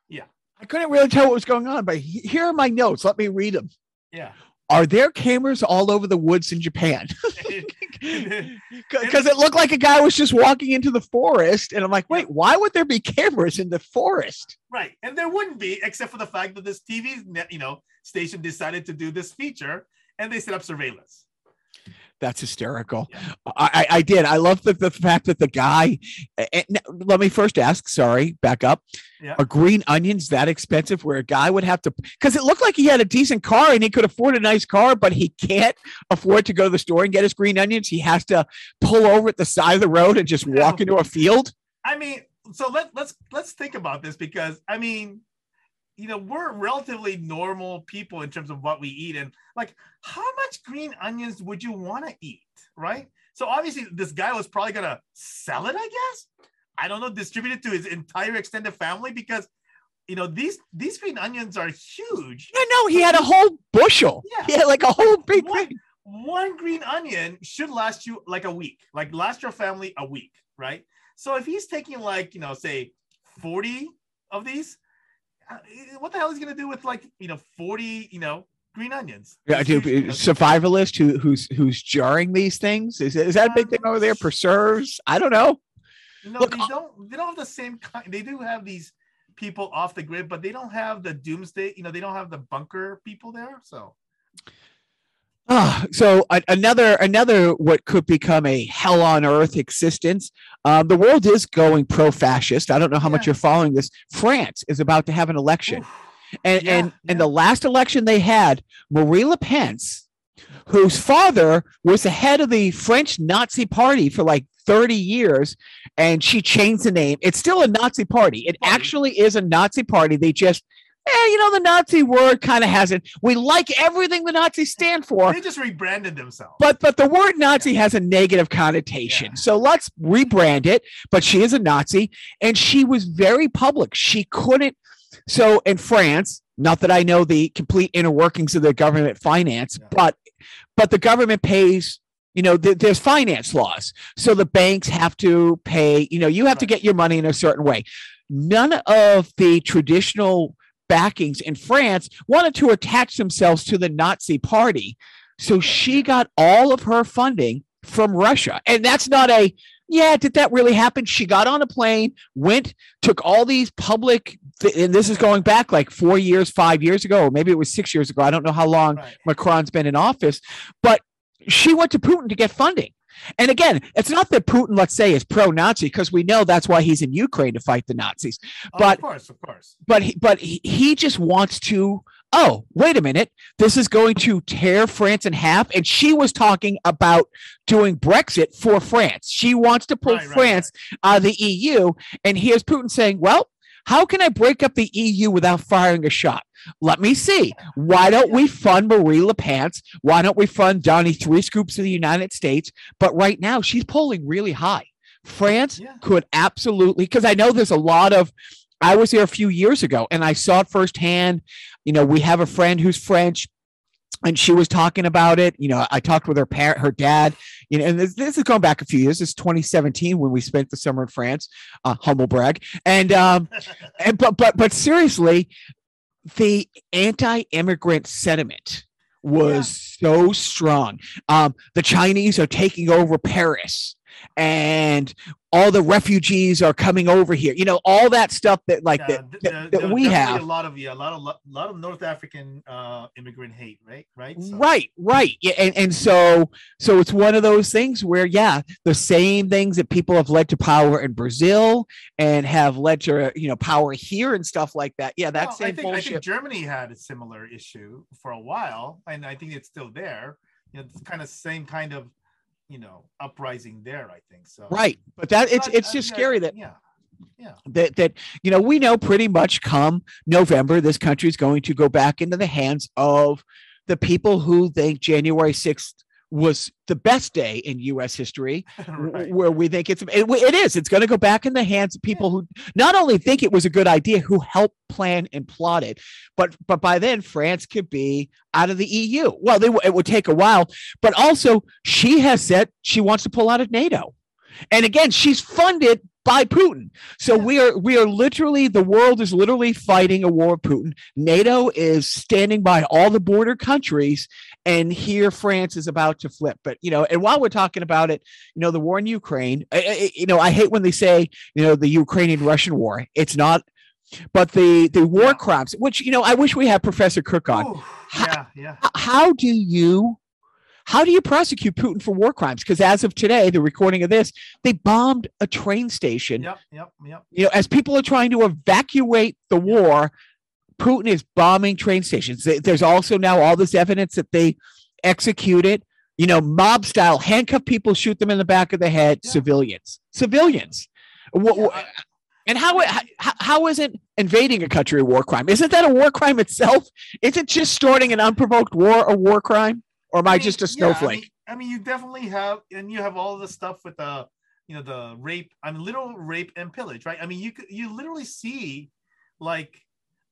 Speaker 2: yeah.
Speaker 1: I couldn't really tell what was going on, but here are my notes. Let me read them.
Speaker 2: Yeah.
Speaker 1: Are there cameras all over the woods in Japan? Because it looked like a guy was just walking into the forest, and I'm like, wait, why would there be cameras in the forest?
Speaker 2: Right, and there wouldn't be, except for the fact that this TV, you know, station decided to do this feature, and they set up surveillance.
Speaker 1: That's hysterical. Yeah. I, I did. I love the, the fact that the guy. And let me first ask. Sorry, back up. Yeah. Are green onions that expensive? Where a guy would have to because it looked like he had a decent car and he could afford a nice car, but he can't afford to go to the store and get his green onions. He has to pull over at the side of the road and just walk into a field.
Speaker 2: I mean, so let let's let's think about this because I mean, you know we're relatively normal people in terms of what we eat. And like how much green onions would you want to eat right? So obviously this guy was probably going to sell it i guess? I don't know distribute it to his entire extended family because you know these these green onions are huge.
Speaker 1: Yeah no he had a whole bushel. Yeah, yeah like a whole big
Speaker 2: one, one green onion should last you like a week like last your family a week right? So if he's taking like you know say 40 of these Uh, what the hell is he gonna do with like you know 40 you know green onions?
Speaker 1: Yeah do survivalist who who's who's jarring these things? Is, is that a big thing over there? Preserves? I don't know.
Speaker 2: No Look, they uh, don't they don't have the same kind they do have these people off the grid but they don't have the doomsday you know they don't have the bunker people there so
Speaker 1: Ah, so another another what could become a hell on earth existence. Um, the world is going pro-fascist. I don't know how yeah. much you're following this. France is about to have an election, Oof. and yeah, and yeah. and the last election they had, Marie Le Pen, whose father was the head of the French Nazi Party for like 30 years, and she changed the name. It's still a Nazi party. It actually is a Nazi party. They just eh, you know, the Nazi word kind of has it. We like everything the Nazis stand for.
Speaker 2: They just rebranded themselves.
Speaker 1: But but the word Nazi has a negative connotation. Yeah. So let's rebrand it. But she is a Nazi, and she was very public. She couldn't. So in France, not that I know the complete inner workings of the government finance, yeah. but but the government pays you know th- there's finance laws so the banks have to pay you know you have right. to get your money in a certain way none of the traditional backings in France wanted to attach themselves to the Nazi party. So she got all of her funding from Russia. And that's not a, yeah, did that really happen? She got on a plane, went, took all these public, and this is going back like four years, five years ago, or maybe it was six years ago. I don't know how long right. Macron's been in office, but she went to Putin to get funding. And again, it's not that Putin, let's say, is pro-Nazi because we know that's why he's in Ukraine to fight the Nazis.
Speaker 2: Oh,
Speaker 1: but
Speaker 2: of course, of course.
Speaker 1: But he, but he, he just wants to. Oh, wait a minute! This is going to tear France in half. And she was talking about doing Brexit for France. She wants to pull right, France right, right. out of the EU. And here's Putin saying, "Well, How can I break up the EU without firing a shot? Let me see. Why don't we fund Marie LePence? Why don't we fund Donnie Three Scoops of the United States? But right now, she's polling really high. France
Speaker 2: Yeah.
Speaker 1: could absolutely, because I know there's a lot of. I was there a few years ago and I saw it firsthand. You know, we have a friend who's French and she was talking about it. You know, I talked with her parent, her dad, you know, and this, this is going back a few years. Is 2017 when we spent the summer in France, uh, humble brag. And, um, and, but, but, but seriously, the anti-immigrant sentiment was so strong. Um, the Chinese are taking over Paris and all the refugees are coming over here. You know, all that stuff that like that, that, that we have.
Speaker 2: a lot of yeah, a lot of lo- lot of North African uh, immigrant hate, right? Right. So-
Speaker 1: Right, right. Yeah, and, and so so it's one of those things where yeah, the same things that people have led to power in Brazil and have led to you know power here and stuff like that. Yeah, that
Speaker 2: Well,
Speaker 1: same
Speaker 2: I think, I think Germany had a similar issue for a while, and I think it's still there. You know, it's kind of same kind of, you know, uprising there. I think so.
Speaker 1: right. But that it's
Speaker 2: But,
Speaker 1: it's just scary that
Speaker 2: Yeah. Yeah.
Speaker 1: that that you know we know pretty much come November this country is going to go back into the hands of the people who think January 6th was the best day in US history
Speaker 2: right.
Speaker 1: where we think it's it, it is it's going to go back in the hands of people who not only think it was a good idea who helped plan and plot it but but by then France could be out of the EU well they, it would take a while but also she has said she wants to pull out of NATO and again she's funded by Putin so we are we are literally the world is literally fighting a war with Putin NATO is standing by all the border countries and here France is about to flip. But you know, and while we're talking about it, you know, the war in Ukraine, I, I- you know, I hate when they say, you know, the Ukrainian-Russian war. It's not, but the the war crimes, which you know, I wish we had Professor Cook on.
Speaker 2: Ooh, yeah. Yeah.
Speaker 1: H- How do you? How do you prosecute Putin for war crimes? Because as of today, the recording of this, they bombed a train station.
Speaker 2: Yep. Yep. Yep.
Speaker 1: You know, as people are trying to evacuate the war, Putin is bombing train stations. There's also now all this evidence that they executed, you know, mob style, handcuff people, shoot them in the back of the head,
Speaker 2: Yeah.
Speaker 1: civilians, civilians.
Speaker 2: Yeah,
Speaker 1: and how, how how isn't invading a country a war crime? Isn't that a war crime itself? Isn't just starting an unprovoked war a war crime? Or am I,
Speaker 2: mean,
Speaker 1: just a
Speaker 2: yeah, I
Speaker 1: snowflake?
Speaker 2: mean- I mean, you definitely have, and you have all the stuff with the, you know, the rape. I mean, literal rape and pillage, right? I mean, you could, you literally see, like,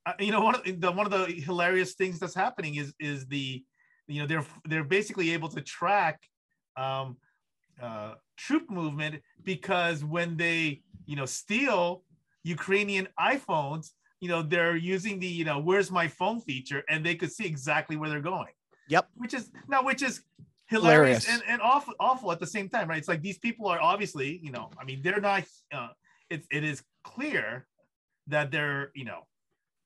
Speaker 2: uh, you know, one of the one of the hilarious things that's happening is is the, you know, they're they're basically able to track, um, uh, troop movement because when they, you know, steal Ukrainian iPhones, you know, they're using the, you know, where's my phone feature, and they could see exactly where they're going
Speaker 1: Yep.
Speaker 2: which is now which is hilarious,
Speaker 1: Hilarious.
Speaker 2: and, and awful awful at the same time right it's like these people are obviously you know i mean they're not uh, it's it is clear that they're you know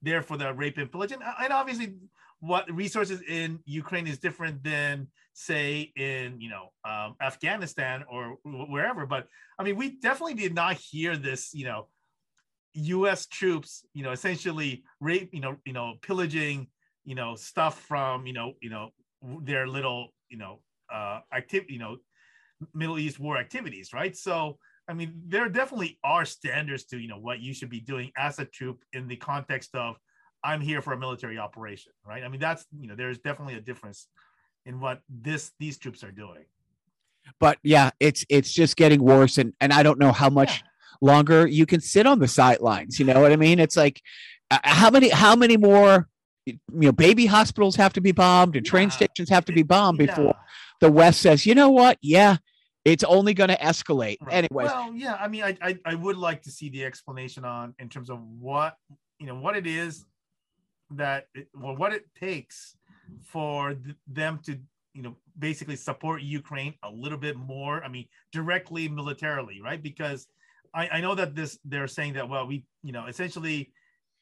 Speaker 2: there for the rape and pillage and, and obviously what resources in ukraine is different than say in you know um, afghanistan or wherever but i mean we definitely did not hear this you know us troops you know essentially rape you know you know pillaging you know stuff from you know you know their little you know uh activity you know middle east war activities right so i mean there definitely are standards to you know what you should be doing as a troop in the context of i'm here for a military operation right i mean that's you know there's definitely a difference in what this these troops are doing
Speaker 1: but yeah, it's it's just getting worse, and and I don't know how much
Speaker 2: Yeah.
Speaker 1: longer you can sit on the sidelines. You know what I mean? It's like uh, how many how many more you know baby hospitals have to be bombed and train
Speaker 2: Yeah.
Speaker 1: stations have to be bombed before
Speaker 2: Yeah.
Speaker 1: the West says, you know what? Yeah, it's only going to escalate.
Speaker 2: Right.
Speaker 1: Anyways,
Speaker 2: Well, yeah, I mean, I, I I would like to see the explanation on in terms of what you know what it is that it, well what it takes for th- them to you know basically support Ukraine a little bit more. I mean, directly militarily, right? Because I, I know that this they're saying that well we you know essentially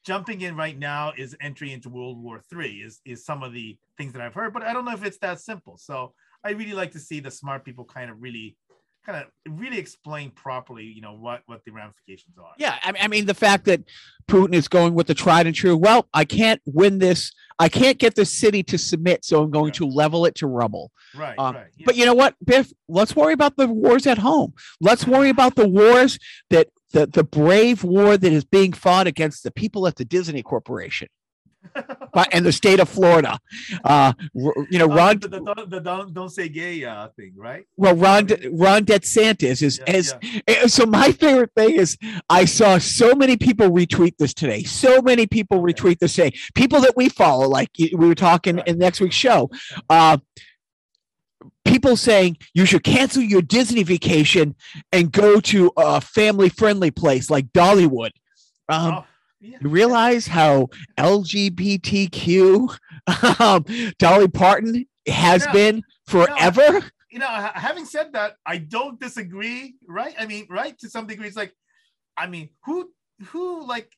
Speaker 2: jumping in right now is entry into World War III is is some of the things that I've heard, but I don't know if it's that simple. So I really like to see the smart people kind of really kind of really explain properly, you know, what what the ramifications are.
Speaker 1: yeah, I, I mean the fact that Putin is going with the tried and true. Well, I can't win this. I can't get the city to submit, so I'm going
Speaker 2: Yeah.
Speaker 1: to level it to rubble.
Speaker 2: Right,
Speaker 1: Um,
Speaker 2: right. yeah.
Speaker 1: But you know what, Biff? Let's worry about the wars at home. Let's worry about the wars that the the brave war that is being fought against the people at the Disney Corporation and the state of Florida. Uh, you know,
Speaker 2: Oh,
Speaker 1: Ron.
Speaker 2: the, the, the don't, don't say gay uh, thing, right?
Speaker 1: Well, Ron Ron DeSantis is
Speaker 2: Yeah,
Speaker 1: is eh, so. My favorite thing is I saw so many people retweet this today. So many people retweet this today. People that we follow, like we were talking
Speaker 2: Right.
Speaker 1: in next week's show. Uh, people saying you should cancel your Disney vacation and go to a family friendly place like Dollywood. Um,
Speaker 2: Oh, yeah.
Speaker 1: you realize how LGBTQ um, Dolly Parton has been forever?
Speaker 2: you know, ha- having said that, I don't disagree, right? I mean, right to some degree, it's like, I mean, who, who, like,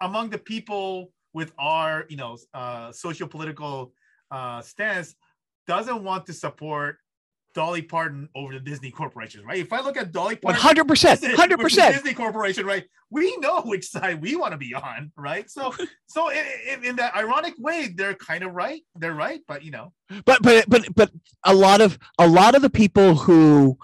Speaker 2: among the people with our, you know, uh, social political uh, stance, doesn't want to support Dolly Parton over the Disney Corporation, right? If I look at Dolly Parton,
Speaker 1: hundred percent, 100%.
Speaker 2: Disney Corporation, right? We know which side we want to be on, right? So, so in, in, in that ironic way, they're kind of right. They're right, but you know,
Speaker 1: But but but but a lot of a lot of the people who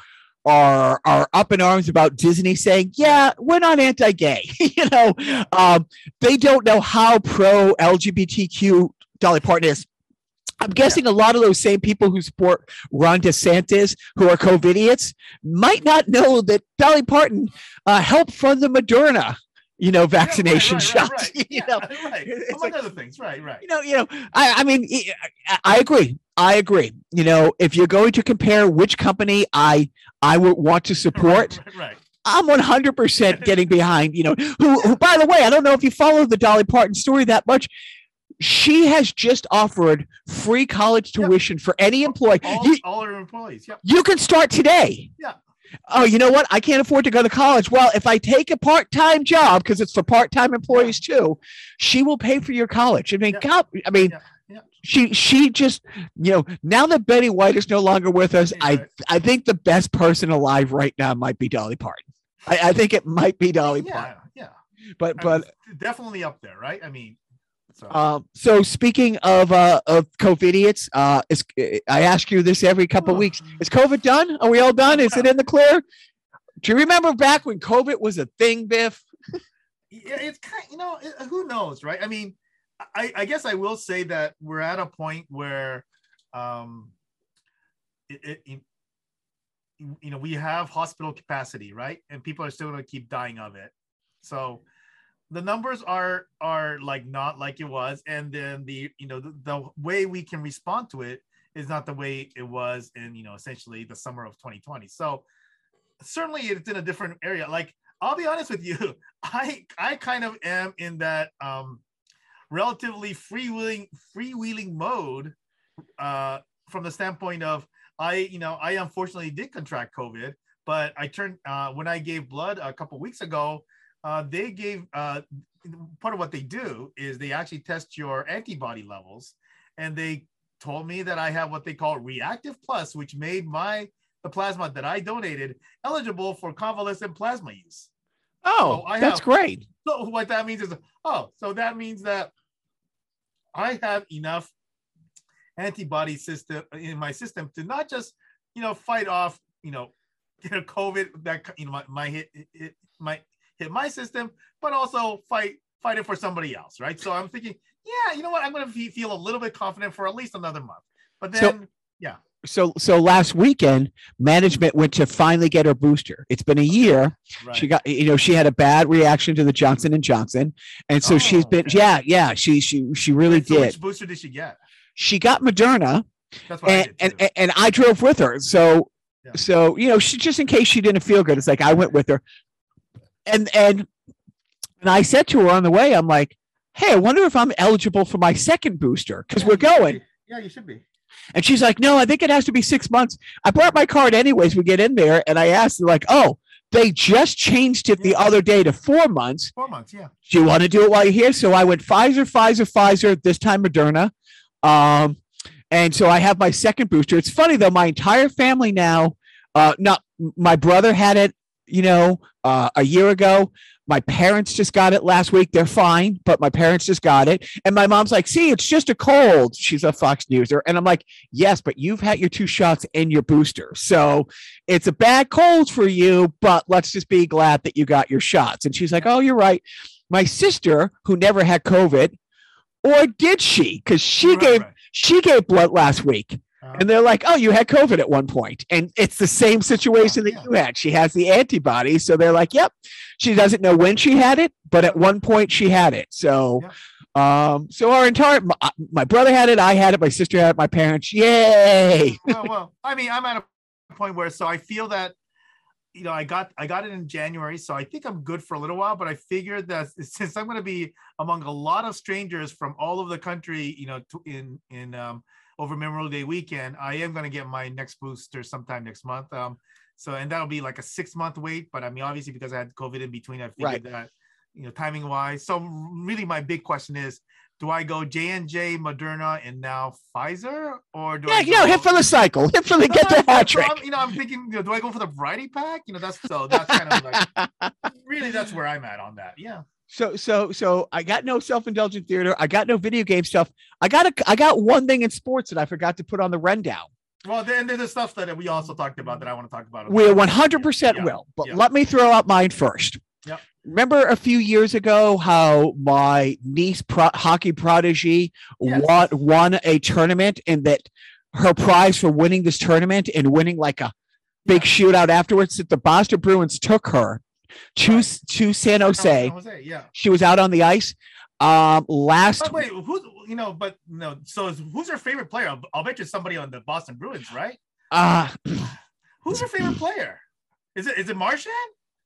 Speaker 1: are are up in arms about Disney saying, yeah, we're not anti-gay. you know, um, they don't know how pro LGBTQ Dolly Parton is. I'm guessing a lot of those same people who support Ron DeSantis, who are COVIDiots, might not know that Dolly Parton uh, helped fund the Moderna, you know, vaccination
Speaker 2: Yeah, right, right,
Speaker 1: shots.
Speaker 2: right,
Speaker 1: You
Speaker 2: right.
Speaker 1: know,
Speaker 2: right. Among
Speaker 1: like-
Speaker 2: other things, right, right.
Speaker 1: you know, you know, I, I mean, I, I agree. I agree. You know, if you're going to compare which company I I would want to support,
Speaker 2: right.
Speaker 1: I'm 100% getting behind. You know, who, who, by the way, I don't know if you follow the Dolly Parton story that much. She has just offered free college tuition for any employee.
Speaker 2: All,
Speaker 1: You,
Speaker 2: all our employees. Yep.
Speaker 1: you can start today.
Speaker 2: Yeah.
Speaker 1: Oh, you know what? I can't afford to go to college. Well, if I take a part-time job because it's for part-time employees too, she will pay for your college. I mean,
Speaker 2: Yeah.
Speaker 1: God, I mean,
Speaker 2: Yeah. Yeah.
Speaker 1: she she just you know now that Betty White is no longer with us, I I think the best person alive right now might be Dolly Parton. I, I think it might be Dolly Parton,
Speaker 2: Yeah, yeah.
Speaker 1: but
Speaker 2: I
Speaker 1: but
Speaker 2: mean, definitely up there, right? I mean, so
Speaker 1: Um, so speaking of uh, of COVIDiots, uh, is, I ask you this every couple of weeks. Is COVID done? Are we all done? Is it in the clear? Do you remember back when COVID was a thing, Biff?
Speaker 2: yeah, it's kind you know, it, who knows, right? I mean, I, I guess I will say that we're at a point where um it, it, it- you know, we have hospital capacity, right? And people are still going to keep dying of it. So the numbers are are like not like it was. And then the you know the, the way we can respond to it is not the way it was in you know essentially the summer of 2020 so certainly it's in a different area. Like i'll be honest with you i i kind of am in that um relatively freewheeling freewheeling mode uh from the standpoint of i you know i unfortunately did contract covid but i turned uh when i gave blood a couple weeks ago uh, they gave uh, part of what they do is they actually test your antibody levels and they told me that i have what they call reactive plus which made my the plasma that i donated eligible for convalescent plasma use
Speaker 1: Oh,
Speaker 2: So
Speaker 1: that's
Speaker 2: have-
Speaker 1: great.
Speaker 2: so what that means is oh so that means that i have enough antibody system in my system to not just you know fight off you know covid that you know my, my hit it might hit my system but also fight fight it for somebody else right so i'm thinking yeah you know what i'm going to feel a little bit confident for at least another month but
Speaker 1: So-
Speaker 2: yeah.
Speaker 1: So so last weekend, management went to finally get her booster. It's been a year.
Speaker 2: right
Speaker 1: She got you know she had a bad reaction to the Johnson and Johnson, and so she's
Speaker 2: oh,
Speaker 1: been
Speaker 2: okay.
Speaker 1: yeah yeah she she she really
Speaker 2: So
Speaker 1: did.
Speaker 2: which booster did she get
Speaker 1: She got Moderna,
Speaker 2: that's what I
Speaker 1: and
Speaker 2: did
Speaker 1: and, and and I drove with her. So
Speaker 2: Yeah.
Speaker 1: so you know she just in case she didn't feel good, it's like I went with her, and and and I said to her on the way, I'm like, hey, I wonder if I'm eligible for my second booster because
Speaker 2: Yeah,
Speaker 1: we're going.
Speaker 2: yeah you should be
Speaker 1: And she's like, no, I think it has to be six months. I brought my card anyways. We get in there, and I asked her like, oh, they just changed it the other day to four months.
Speaker 2: four months yeah
Speaker 1: Do you want to do it while you're here? So I went Pfizer, Pfizer, Pfizer, this time Moderna. Um, and so I have my second booster. It's funny though, my entire family now, uh, not my brother had it, you know, uh, a year ago. My parents just got it last week. They're fine, but my parents just got it. And my mom's like, see, it's just a cold. She's a Fox Newser. And I'm like, yes, but you've had your two shots and your booster. So it's a bad cold for you, but let's just be glad that you got your shots. And she's like, oh, you're right. My sister, who never had COVID, or did she? Because she
Speaker 2: Right,
Speaker 1: gave
Speaker 2: right.
Speaker 1: she gave blood last week. And they're like, oh, you had COVID at one. And it's the same situation that you had. She has the antibodies. So they're like, yep. She doesn't know when she had it, but at one point she had it. So, um, so our entire, my, my brother had it, I had it, my sister had it, my parents, yay.
Speaker 2: well, well, I mean, I'm at a point where so I feel that you know I got I got it in January, so I think I'm good for a little while. But I figured that since I'm going to be among a lot of strangers from all over the country, you know, in in um, over Memorial Day weekend, I am going to get my next booster sometime next month. Um, so and that'll be like a six month wait. But I mean, obviously because I had COVID in between, I figured
Speaker 1: Right.
Speaker 2: that you know timing wise. So really, my big question is. Do I go J and J, Moderna, and now Pfizer, or do
Speaker 1: Yeah,
Speaker 2: I
Speaker 1: you know, hit for the cycle, hit for the get
Speaker 2: no,
Speaker 1: the hat trick.
Speaker 2: You know, I'm thinking, you know, do I go for the variety pack? You know, that's so that's kind of like really that's where I'm at on that. Yeah.
Speaker 1: So, so, so I got no self-indulgent theater. I got no video game stuff. I got a, I got one thing in sports that I forgot to put on the rundown.
Speaker 2: Well, then there's the stuff that we also talked about that I want to talk about.
Speaker 1: We 100%
Speaker 2: Yeah,
Speaker 1: will, but
Speaker 2: yeah.
Speaker 1: let me throw out mine first.
Speaker 2: Yep.
Speaker 1: Remember a few years ago how my niece, pro- hockey prodigy,
Speaker 2: Yes.
Speaker 1: won, won a tournament and that her prize for winning this tournament and winning like a big shootout afterwards that the Boston Bruins took her to,
Speaker 2: Right.
Speaker 1: to San Jose.
Speaker 2: San Jose, yeah.
Speaker 1: She was out on the ice. Um, last
Speaker 2: But wait, who's you know, but no, so who's your favorite player? I'll, I'll bet you somebody on the Boston Bruins, right?
Speaker 1: uh
Speaker 2: Who's your favorite player? Is it is it Marchand?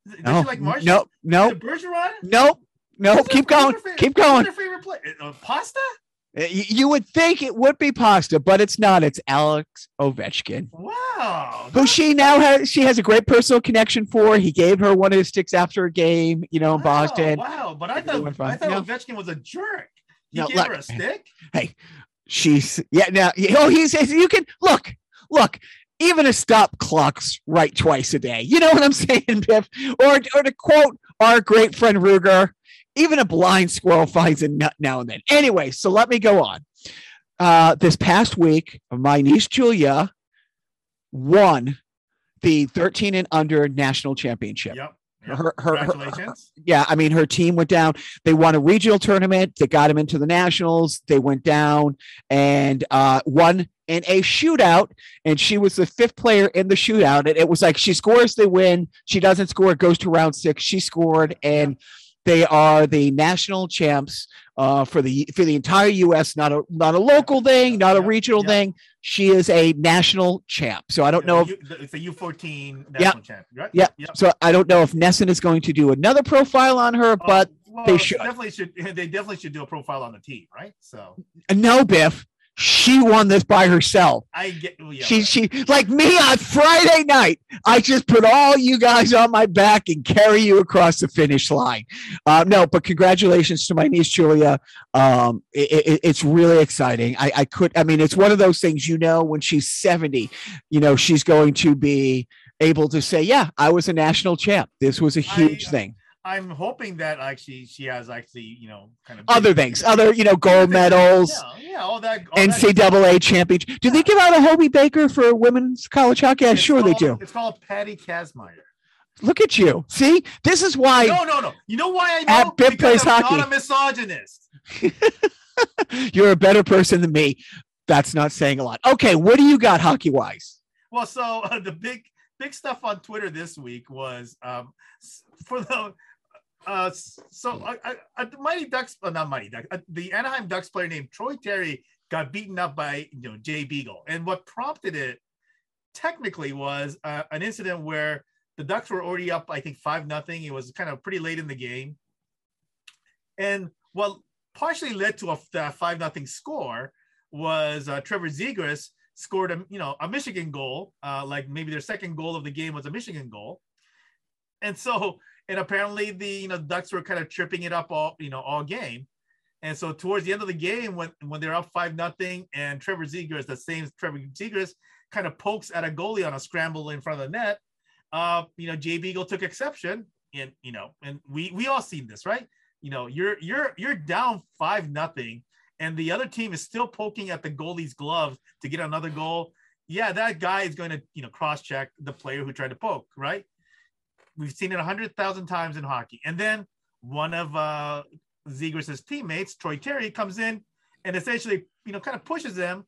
Speaker 2: Does
Speaker 1: no,
Speaker 2: you like Marchand?
Speaker 1: no, no,
Speaker 2: it Bergeron?
Speaker 1: no, no, keep going,
Speaker 2: who's your fa-
Speaker 1: keep
Speaker 2: who's
Speaker 1: going.
Speaker 2: your favorite player? Uh, Pasta?
Speaker 1: Uh, You would think it would be pasta, but it's not. It's Alex Ovechkin,
Speaker 2: Wow.
Speaker 1: who she now has. She has a great personal connection for. He gave her one of his sticks after a game, you know, in
Speaker 2: Wow,
Speaker 1: Boston.
Speaker 2: Wow, but I thought. I thought
Speaker 1: Yeah.
Speaker 2: Ovechkin was a jerk. He
Speaker 1: No,
Speaker 2: gave
Speaker 1: look,
Speaker 2: her a stick.
Speaker 1: Hey, she's yeah. Now, oh, he says you can look, look. Even a stop clock's right twice a day. You know what I'm saying, Biff? Or, or to quote our great friend Ruger, even a blind squirrel finds a nut now and then. Anyway, so let me go on. Uh, this past week, my niece Julia won the 13 and under national championship.
Speaker 2: Yep. yep.
Speaker 1: Her, her, her,
Speaker 2: Congratulations.
Speaker 1: yeah, I mean, her team went down. They won a regional tournament. They got them into the nationals. They went down and uh, won in a shootout. And she was the fifth player in the shootout. And it was like she scores, they win. She doesn't score, it goes to round six. She scored, and they are the national champs uh, for the for the entire U.S. Not a not a local thing, not a regional
Speaker 2: yeah.
Speaker 1: thing. She is a national champ. So I don't know if
Speaker 2: it's a U fourteen national champ, right?
Speaker 1: Yeah.
Speaker 2: Yep.
Speaker 1: so I don't know if NESN is going to do another profile on her, but
Speaker 2: Oh, well,
Speaker 1: they should.
Speaker 2: definitely should. They definitely should do a profile on the team, right? So
Speaker 1: No, Biff. She won this by herself.
Speaker 2: I get. yeah,
Speaker 1: she she like me on Friday night. I just put all you guys on my back and carry you across the finish line. Uh, no, but congratulations to my niece Julia. Um, it, it- it's really exciting. I, I could. I mean, it's one of those things. You know, when she's seventy, you know, she's going to be able to say, "Yeah, I was a national champ. This was a huge
Speaker 2: I-
Speaker 1: thing."
Speaker 2: I'm hoping that actually she has actually you know kind of
Speaker 1: Other things, other you know, gold medals.
Speaker 2: Yeah, yeah, all that. All that
Speaker 1: NCAA championship. Do they give out a Hobey Baker for women's college hockey?
Speaker 2: It's
Speaker 1: sure they do.
Speaker 2: It's called Patty Kazmaier.
Speaker 1: Look at you. See, this is why
Speaker 2: No, no, no. You know why I
Speaker 1: At
Speaker 2: know?
Speaker 1: Bib
Speaker 2: Because
Speaker 1: plays
Speaker 2: I'm
Speaker 1: hockey.
Speaker 2: not a misogynist.
Speaker 1: you're a better person than me. That's not saying a lot. Okay, what do you got hockey wise?
Speaker 2: Well, so uh, the big big stuff on Twitter this week was um, for the uh, so I, I, I, the Mighty Ducks, uh, not Mighty Ducks, uh, the Anaheim Ducks player named Troy Terry got beaten up by you know Jay Beagle, and what prompted it technically was uh, an incident where the Ducks were already up, I think five nothing. It was kind of pretty late in the game, and what partially led to a five nothing score was uh, Trevor Zegras scored a you know a Michigan goal, uh, like maybe their second goal of the game was a Michigan goal, and so and apparently the you know Ducks were kind of tripping it up all you know all game, and so towards the end of the game when when they're up five nothing and Trevor Zegras the same Trevor Zegras kind of pokes at a goalie on a scramble in front of the net, uh, you know Jay Beagle took exception and you know, and we we all seen this, right? You know, you're you're you're down five nothing, and the other team is still poking at the goalie's glove to get another goal. Yeah, that guy is going to you know cross check the player who tried to poke, right? We've seen it hundred thousand times in hockey, and then one of uh Zegras' teammates, Troy Terry, comes in and essentially you know kind of pushes them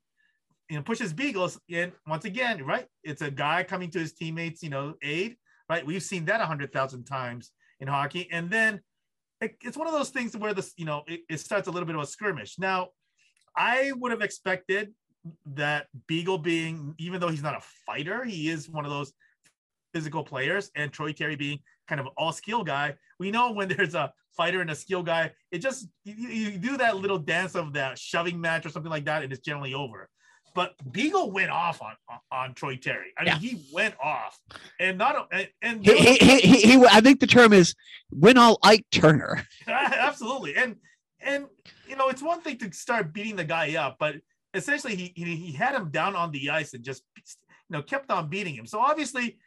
Speaker 2: you know, pushes Beagles in once again, right? It's a guy coming to his teammates, you know, aid, right? We've seen that a hundred thousand times in hockey. And then it, it's one of those things where this, you know, it, it starts a little bit of a skirmish. Now, I would have expected that Beagle being, even though he's not a fighter, he is one of those physical players, and Troy Terry being kind of all skill guy. We know when there's a fighter and a skill guy, it just you, you do that little dance of that shoving match or something like that, and it's generally over but Beagle went off on on, on Troy Terry. I mean, he went off, and not and, and
Speaker 1: he, he, he, he, I think the term is win all Ike Turner.
Speaker 2: Absolutely, and and you know it's one thing to start beating the guy up, but essentially he he, he had him down on the ice and just you know kept on beating him. So obviously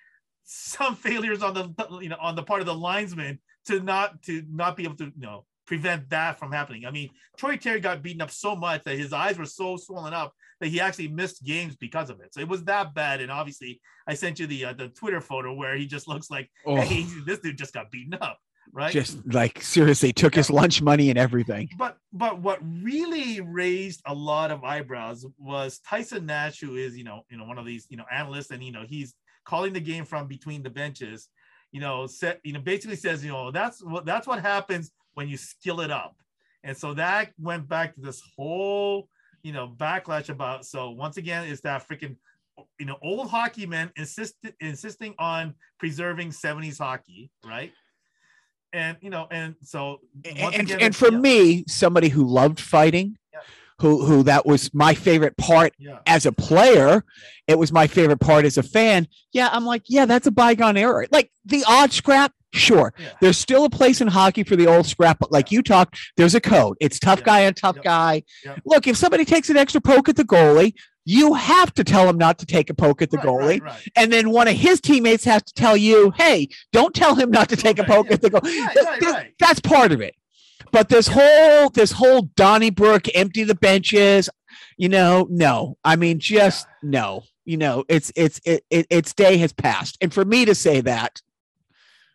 Speaker 2: some failures on the you know on the part of the linesman to not to not be able to you know prevent that from happening. I mean, Troy Terry got beaten up so much that his eyes were so swollen up that he actually missed games because of it. So it was that bad. And obviously, I sent you the uh, the Twitter photo where he just looks like, oh. hey, this dude just got beaten up, right?
Speaker 1: Just like seriously, took yeah. his lunch money and everything.
Speaker 2: But but what really raised a lot of eyebrows was Tyson Nash, who is you know you know one of these you know analysts, and you know he's calling the game from between the benches. You know, set you know basically says you know that's what that's what happens when you skill it up. And so that went back to this whole, you know, backlash about. So once again, it's that freaking, you know, old hockey men insist, insisting on preserving 70s hockey, right? And, you know, and so.
Speaker 1: And, again, and for yeah. me, somebody who loved fighting. Who, who that was my favorite part yeah. as a player, it was my favorite part as a fan. Yeah, I'm like, yeah, that's a bygone era. Like the odd scrap, Sure. Yeah. There's still a place in hockey for the old scrap, but like you talked, there's a code. It's tough yeah. guy on tough yep. guy. Yep. Look, if somebody takes an extra poke at the goalie, you have to tell him not to take a poke at the right, goalie. Right, right. And then one of his teammates has to tell you, hey, don't tell him not to take a poke yeah. at the goalie. That's part of it. But this whole this whole Donnybrook empty the benches, you know, no. I mean, just no. You know, it's it's it, it its day has passed. And for me to say that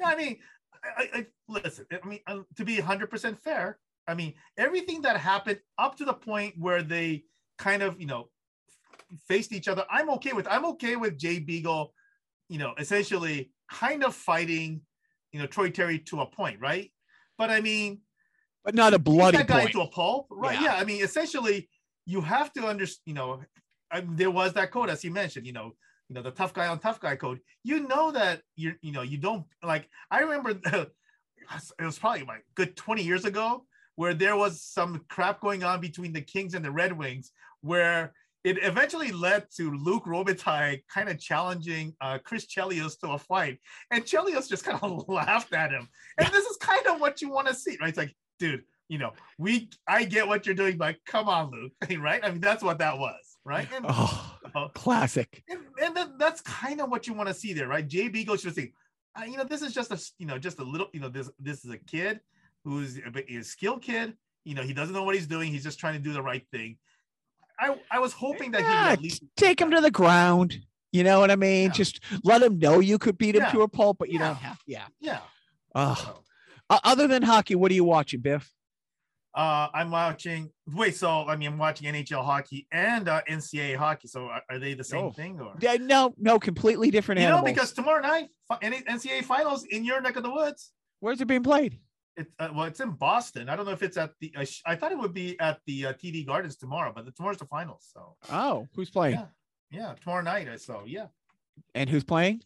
Speaker 2: yeah, I mean, I, I listen. I mean, uh, to be 100% fair, I mean, everything that happened up to the point where they kind of, you know, faced each other, I'm okay with. I'm okay with Jay Beagle, you know, essentially kind of fighting, you know, Troy Terry to a point, right? But I mean,
Speaker 1: but not a bloody
Speaker 2: that guy
Speaker 1: point.
Speaker 2: into a pulp, right? Yeah. yeah. I mean, essentially, you have to understand. You know, I, there was that quote as you mentioned. You know, you know the tough guy on tough guy code you know that you you know you don't like i remember it was probably like good 20 years ago where there was some crap going on between the kings and the red wings where it eventually led to Luke Robitaille kind of challenging uh, Chris Chelios to a fight, and Chelios just kind of laughed at him. And this is kind of what you want to see, right? It's like, dude, you know, we I get what you're doing, but come on, Luke, right? I mean, that's what that was right? And,
Speaker 1: oh, uh, classic.
Speaker 2: And, and that, that's kind of what you want to see there, right? Jay Beagle should say, uh, you know, this is just a, you know, just a little, you know, this this is a kid who's a, a skilled kid. You know, he doesn't know what he's doing. He's just trying to do the right thing. I I was hoping that yeah, he at least
Speaker 1: take him to the ground. You know what I mean? Yeah. Just let him know you could beat him yeah. to a pulp, but you don't have. Yeah.
Speaker 2: Yeah.
Speaker 1: Uh, other than hockey, what are you watching, Biff?
Speaker 2: Uh, I'm watching. Wait, so I mean, I'm watching NHL hockey and uh, NCAA hockey. So are, are they the same oh. thing or?
Speaker 1: Yeah, no, no, completely different.
Speaker 2: You
Speaker 1: animals.
Speaker 2: know, because tomorrow night, NCAA finals in your neck of the woods.
Speaker 1: Where's it being played?
Speaker 2: It's uh, well, it's in Boston. I don't know if it's at the. Uh, I thought it would be at the uh, TD Gardens tomorrow, but the, tomorrow's the finals. So.
Speaker 1: Oh, who's playing?
Speaker 2: Yeah, yeah tomorrow night. So yeah.
Speaker 1: And who's playing?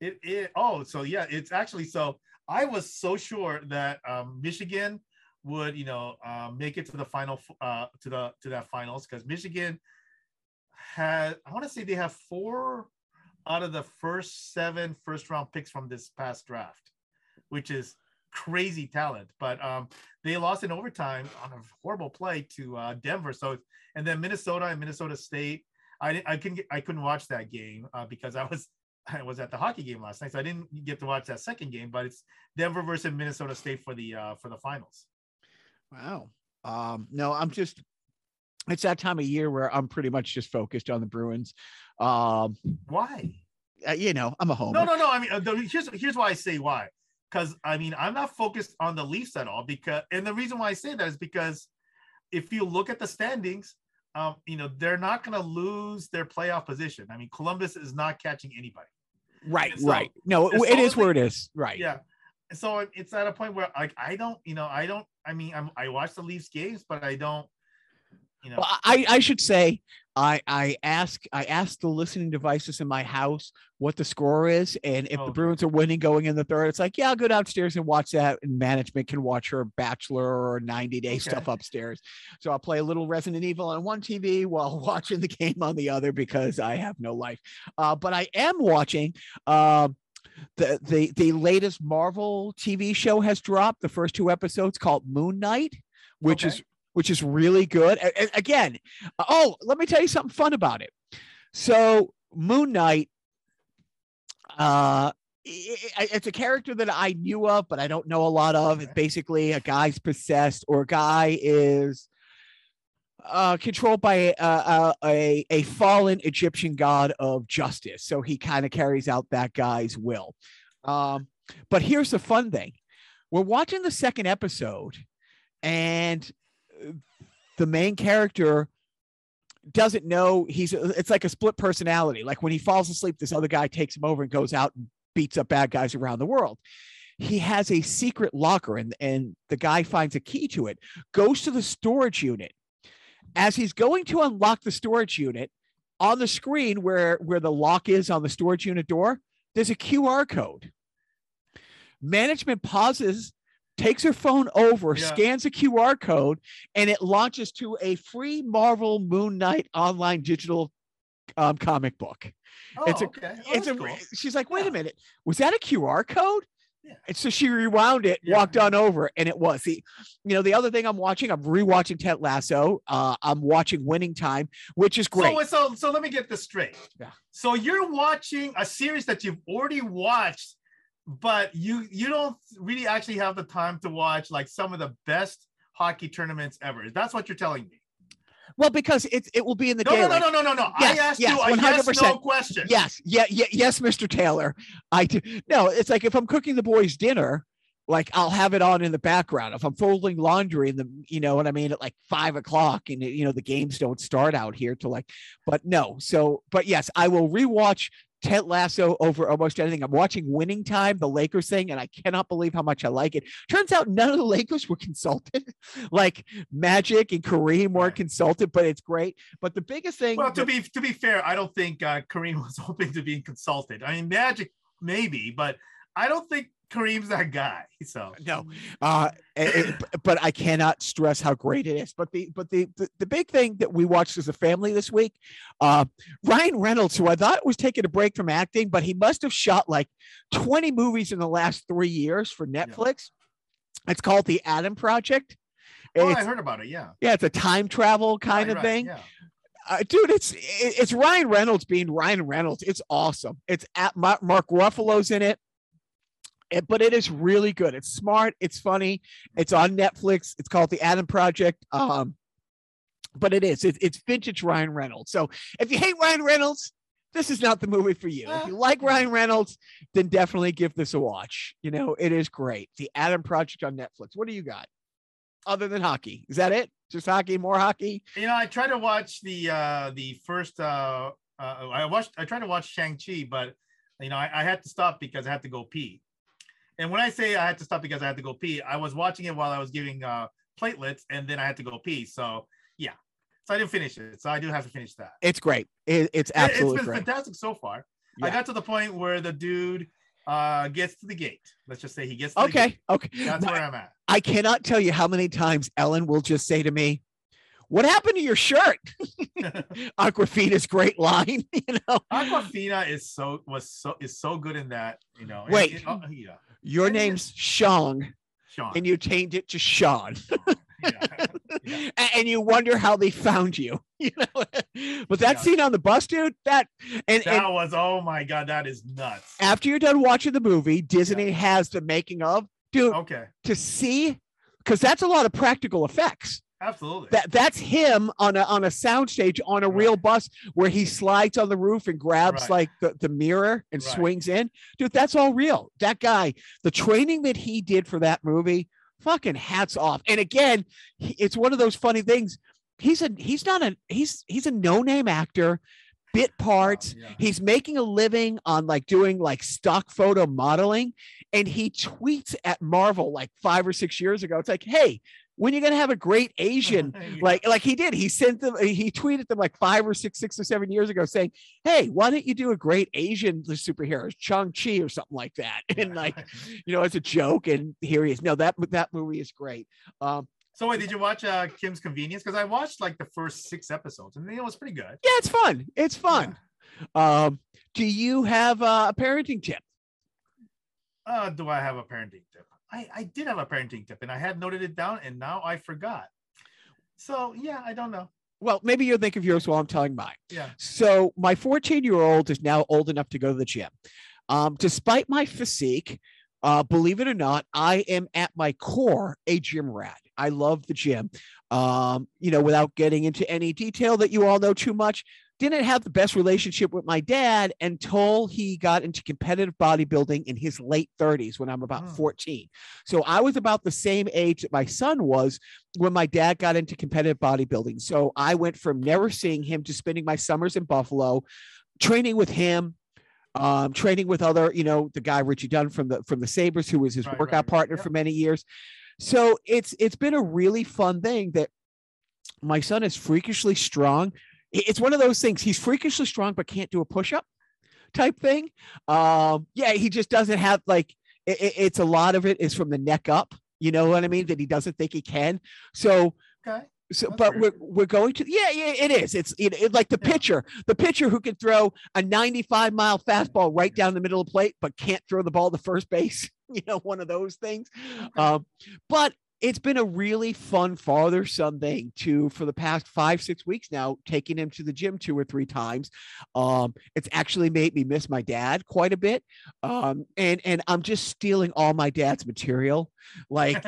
Speaker 2: It, it oh so yeah it's actually so I was so sure that um, Michigan would you know uh, make it to the final uh, to the to that finals because Michigan had I want to say they have four out of the first seven first round picks from this past draft, which is crazy talent. But um, they lost in overtime on a horrible play to uh, Denver. So and then Minnesota and Minnesota State. I I couldn't I couldn't watch that game uh, because I was I was at the hockey game last night, so I didn't get to watch that second game. But it's Denver versus Minnesota State for the uh, for the finals.
Speaker 1: Wow. Um, no, I'm just it's that time of year where I'm pretty much just focused on the Bruins. Um,
Speaker 2: Why?
Speaker 1: uh, you know, I'm a homer.
Speaker 2: No, no, no. I mean, uh, here's here's why I say why. Because I mean, I'm not focused on the Leafs at all. Because and the reason why I say that is because if you look at the standings, um, you know, they're not going to lose their playoff position. I mean, Columbus is not catching anybody.
Speaker 1: Right,
Speaker 2: So-
Speaker 1: right. No,
Speaker 2: it's
Speaker 1: it is where it is. Right.
Speaker 2: Yeah. So it's at a point where like I don't, you know, I don't. I mean, I'm, I watch the Leafs games, but I don't. You know,
Speaker 1: Well, I, I should say I I ask I asked the listening devices in my house what the score is, and if the Bruins are winning going in the third, it's like yeah, I'll go downstairs and watch that, and management can watch her Bachelor or 90 Day
Speaker 2: Okay.
Speaker 1: stuff upstairs. So I'll play a little Resident Evil on one TV while watching the game on the other because I have no life. Uh, but I am watching. Um, the, the the latest Marvel TV show has dropped. The first two episodes called Moon Knight, which
Speaker 2: Okay.
Speaker 1: is which is really good. A- a- again, oh, let me tell you something fun about it. So Moon Knight, uh, it's a character that I knew of, but I don't know a lot of. It's basically a guy's possessed, or a guy is uh, controlled by a, a, fallen Egyptian god of justice. So he kind of carries out that guy's will. Um, but here's the fun thing we're watching the second episode, and the main character doesn't know he's it's like a split personality. Like when he falls asleep, this other guy takes him over and goes out and beats up bad guys around the world. He has a secret locker, and, and the guy finds a key to it, goes to the storage unit. As he's going to unlock the storage unit, on the screen where, where the lock is on the storage unit door, there's a QR code. Management pauses, takes her phone over,
Speaker 2: Yeah.
Speaker 1: scans a QR code, and it launches to a free Marvel Moon Knight online digital um, comic book.
Speaker 2: oh,
Speaker 1: it's a-
Speaker 2: okay. Oh,
Speaker 1: it's a,
Speaker 2: cool.
Speaker 1: she's like, wait
Speaker 2: Yeah.
Speaker 1: a minute, was that a QR code?
Speaker 2: Yeah.
Speaker 1: And so she rewound it,
Speaker 2: Yeah.
Speaker 1: walked on over, and it was. The, you know, the other thing I'm watching, I'm rewatching Ted Lasso. Uh, I'm watching Winning Time, which is great.
Speaker 2: So, so, so let me get this straight.
Speaker 1: Yeah.
Speaker 2: So you're watching a series that you've already watched, but you you don't really actually have the time to watch like some of the best hockey tournaments ever. That's what you're telling me.
Speaker 1: well, because it it will be in the
Speaker 2: No, no,
Speaker 1: daily.
Speaker 2: no, no, no, no, no.
Speaker 1: Yes,
Speaker 2: I asked
Speaker 1: yes,
Speaker 2: you a yes
Speaker 1: 100%.
Speaker 2: no question.
Speaker 1: Yes, yeah, yeah, yes, Mr. Taylor. I do. No, it's like if I'm cooking the boys dinner, like I'll have it on in the background. If I'm folding laundry in the, you know what I mean, at like five o'clock, and you know the games don't start out here till like, but no. So, but yes, I will rewatch Ted Lasso over almost anything. I'm watching Winning Time, the Lakers thing, and I cannot believe how much I like it. Turns out none of the Lakers were consulted, like Magic and Kareem weren't consulted, but it's great. But the biggest thing,
Speaker 2: Well, to
Speaker 1: that-
Speaker 2: be to be fair, I don't think uh, Kareem was hoping to be consulted. I mean, Magic maybe, but I don't think Kareem's that guy. So
Speaker 1: No. uh it- it- but i cannot stress how great it is but the but the, the the big thing that we watched as a family this week uh ryan reynolds who i thought was taking a break from acting but he must have shot like 20 movies in the last three years for netflix it's called the adam project
Speaker 2: Oh,
Speaker 1: it's,
Speaker 2: I heard about it. Yeah.
Speaker 1: yeah it's a time travel kind
Speaker 2: Right,
Speaker 1: of
Speaker 2: right,
Speaker 1: thing
Speaker 2: Yeah.
Speaker 1: uh, dude, it's it's Ryan Reynolds being Ryan Reynolds. It's awesome. It's at Mark, Mark Ruffalo's in it. It- but it is really good. It's smart. It's funny. It's on Netflix. It's called The Adam Project. Um, but it is. It, it's vintage Ryan Reynolds. So if you hate Ryan Reynolds, this is not the movie for you. If you like Ryan Reynolds, then definitely give this a watch. You know, it is great. The Adam Project on Netflix. What do you got? Other than hockey, is that it? Just hockey, more hockey.
Speaker 2: You know, I tried to watch the uh the first uh, uh I watched I tried to watch Shang-Chi, but you know, I, I had to stop because I had to go pee. And when I say I had to stop because I had to go pee, I was watching it while I was giving uh platelets and then I had to go pee. So yeah. So I didn't finish it. So I do have to finish that.
Speaker 1: It's great. It, it's
Speaker 2: It-
Speaker 1: absolutely
Speaker 2: it's been
Speaker 1: great.
Speaker 2: fantastic so far. I got to the point where the dude uh gets to the gate. Let's just say he gets to the
Speaker 1: Okay.
Speaker 2: gate.
Speaker 1: Okay.
Speaker 2: That's
Speaker 1: My-
Speaker 2: where I'm at.
Speaker 1: I cannot tell you how many times Ellen will just say to me, What happened to your shirt? Awkwafina's great line, you know.
Speaker 2: Awkwafina is so was so is so good in that, you know. and-
Speaker 1: Wait.
Speaker 2: and- oh, yeah,
Speaker 1: Your name's Sean,
Speaker 2: Sean.
Speaker 1: and you changed it to Sean.
Speaker 2: Yeah. Yeah.
Speaker 1: And you wonder how they found you. You know, but that
Speaker 2: Yeah.
Speaker 1: scene on the bus, dude, that and, and
Speaker 2: That was oh my god, that is nuts.
Speaker 1: after you're done watching the movie, Disney has the making of, dude,
Speaker 2: Okay,
Speaker 1: to see because that's a lot of practical effects.
Speaker 2: Absolutely.
Speaker 1: That that's him on a on a soundstage on a real bus where he slides on the roof and grabs
Speaker 2: Right.
Speaker 1: like the, the mirror and
Speaker 2: Right.
Speaker 1: swings in. Dude, that's all real. That guy, the training that he did for that movie, fucking hats off. And again, he- it's one of those funny things. He's a he's not a he's he's a no-name actor, bit parts.
Speaker 2: Oh, yeah.
Speaker 1: He's making a living on like doing like stock photo modeling. And he tweets at Marvel like five or six years ago. It's like, hey, when you're gonna have a great Asian
Speaker 2: Yeah.
Speaker 1: like like he did he sent them he tweeted them like five or six six or seven years ago saying hey why don't you do a great asian superhero Shang-Chi or something like that and like you know it's a joke and here he is no that that movie is great um
Speaker 2: So wait, did you watch uh, Kim's Convenience? Because I watched like the first six episodes, and it was pretty good.
Speaker 1: yeah it's fun it's fun um do you have uh, a parenting tip
Speaker 2: Uh, do I have a parenting tip? I, I did have a parenting tip, and I had noted it down, and now I forgot. So yeah, I don't know.
Speaker 1: well maybe you'll think of yours while i'm telling mine
Speaker 2: Yeah.
Speaker 1: So my 14 year old is now old enough to go to the gym. Um, despite my physique, uh, believe it or not, I am at my core a gym rat. I love the gym. Um, you know, without getting into any detail that you all know too much, didn't have the best relationship with my dad until he got into competitive bodybuilding in his late 30s when I'm about
Speaker 2: Mm.
Speaker 1: 14. So I was about the same age that my son was when my dad got into competitive bodybuilding. So I went from never seeing him to spending my summers in Buffalo, training with him, um, training with other, you know, the guy Richie Dunn from the from the Sabres, who was his
Speaker 2: right,
Speaker 1: workout
Speaker 2: right.
Speaker 1: partner
Speaker 2: Yep.
Speaker 1: for many years. So it's it's been a really fun thing that my son is freakishly strong. It's one of those things. He's freakishly strong, but can't do a push-up type thing. Um, yeah, he just doesn't have like it, it- it's a lot of it is from the neck up. You know what I mean? That he doesn't think he can. So
Speaker 2: Okay.
Speaker 1: so,
Speaker 2: That's
Speaker 1: but
Speaker 2: weird.
Speaker 1: we're we're going to yeah yeah it is it's it, it- like the
Speaker 2: Yeah.
Speaker 1: pitcher the pitcher who can throw a 95 mile fastball right down the middle of the plate but can't throw the ball to first base you know one of those things um but it's been a really fun father son thing to for the past five six weeks now taking him to the gym two or three times um it's actually made me miss my dad quite a bit um and and i'm just stealing all my dad's material like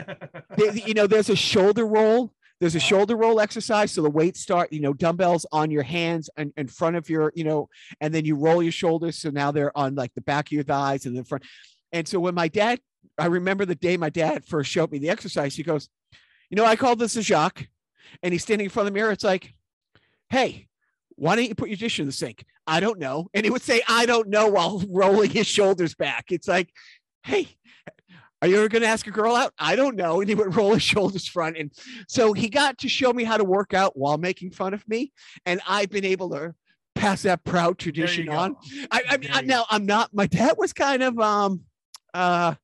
Speaker 1: there- you know, there's a shoulder roll. There's a shoulder roll exercise. So the weights start, you know, dumbbells on your hands and in front of your, you know, and then you roll your shoulders. So now they're on like the back of your thighs and the front. And so when my dad, I remember the day my dad first showed me the exercise, he goes, you know, I call this a Jacques. And he's standing in front of the mirror. It's like, hey, why don't you put your dish in the sink? I don't know. And he would say, I don't know while rolling his shoulders back. It's like, hey, are you ever going to ask a girl out? I don't know. And he would roll his shoulders front. And so he got to show me how to work out while making fun of me. And I've been able to pass that proud tradition on. I, I mean, I, now I'm not, my dad was kind of, um, uh,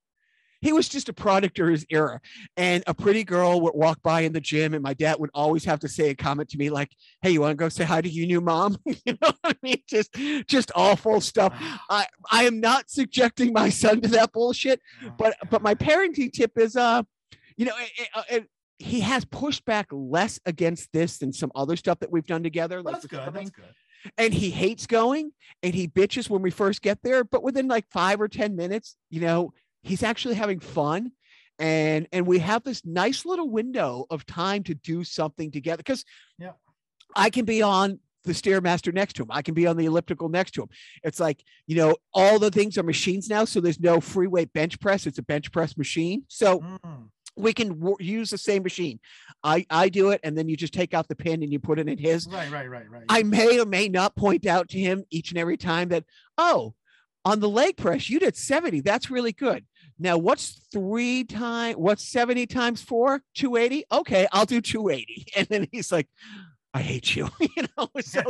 Speaker 1: he was just a product of his era. And a pretty girl would walk by in the gym, and my dad would always have to say a comment to me like, Hey, you want to go say hi to your new mom? you know what I mean? Just just awful stuff. I, I am not subjecting my son to that bullshit but but my parenting tip is uh you know it, it- it- he has pushed back less against this than some other stuff that we've done together like
Speaker 2: that's good.
Speaker 1: swimming.
Speaker 2: That's good.
Speaker 1: and he hates going and he bitches when we first get there but within like five or ten minutes you know he's actually having fun and and we have this nice little window of time to do something together because
Speaker 2: Yeah.
Speaker 1: i can be on the stairmaster next to him i can be on the elliptical next to him it's like you know all the things are machines now so there's no free weight bench press it's a bench press machine so
Speaker 2: Mm.
Speaker 1: we can w- use the same machine i i do it and then you just take out the pin and you put it in his
Speaker 2: Right, right, right, right.
Speaker 1: I may or may not point out to him each and every time that, oh, on the leg press, you did 70. That's really good. Now, what's three times, what's 70 times four? 280? Okay, I'll do 280. And then he's like, I hate you, you know. So,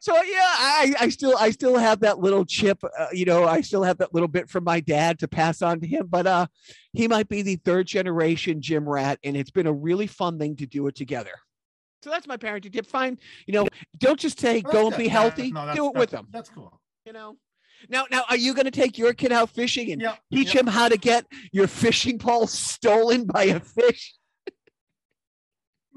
Speaker 1: so yeah, I, I still, I still have that little chip, uh, you know. I still have that little bit from my dad to pass on to him. But uh, he might be the third generation gym rat, and it's been a really fun thing to do it together. So that's my parenting tip. Fine, you know, don't just say go and be healthy.
Speaker 2: no,
Speaker 1: do it with them.
Speaker 2: That's cool.
Speaker 1: You know. Now, now, are you going to take your kid out fishing and
Speaker 2: Yeah.
Speaker 1: teach
Speaker 2: yeah.
Speaker 1: him how to get your fishing pole stolen by a fish?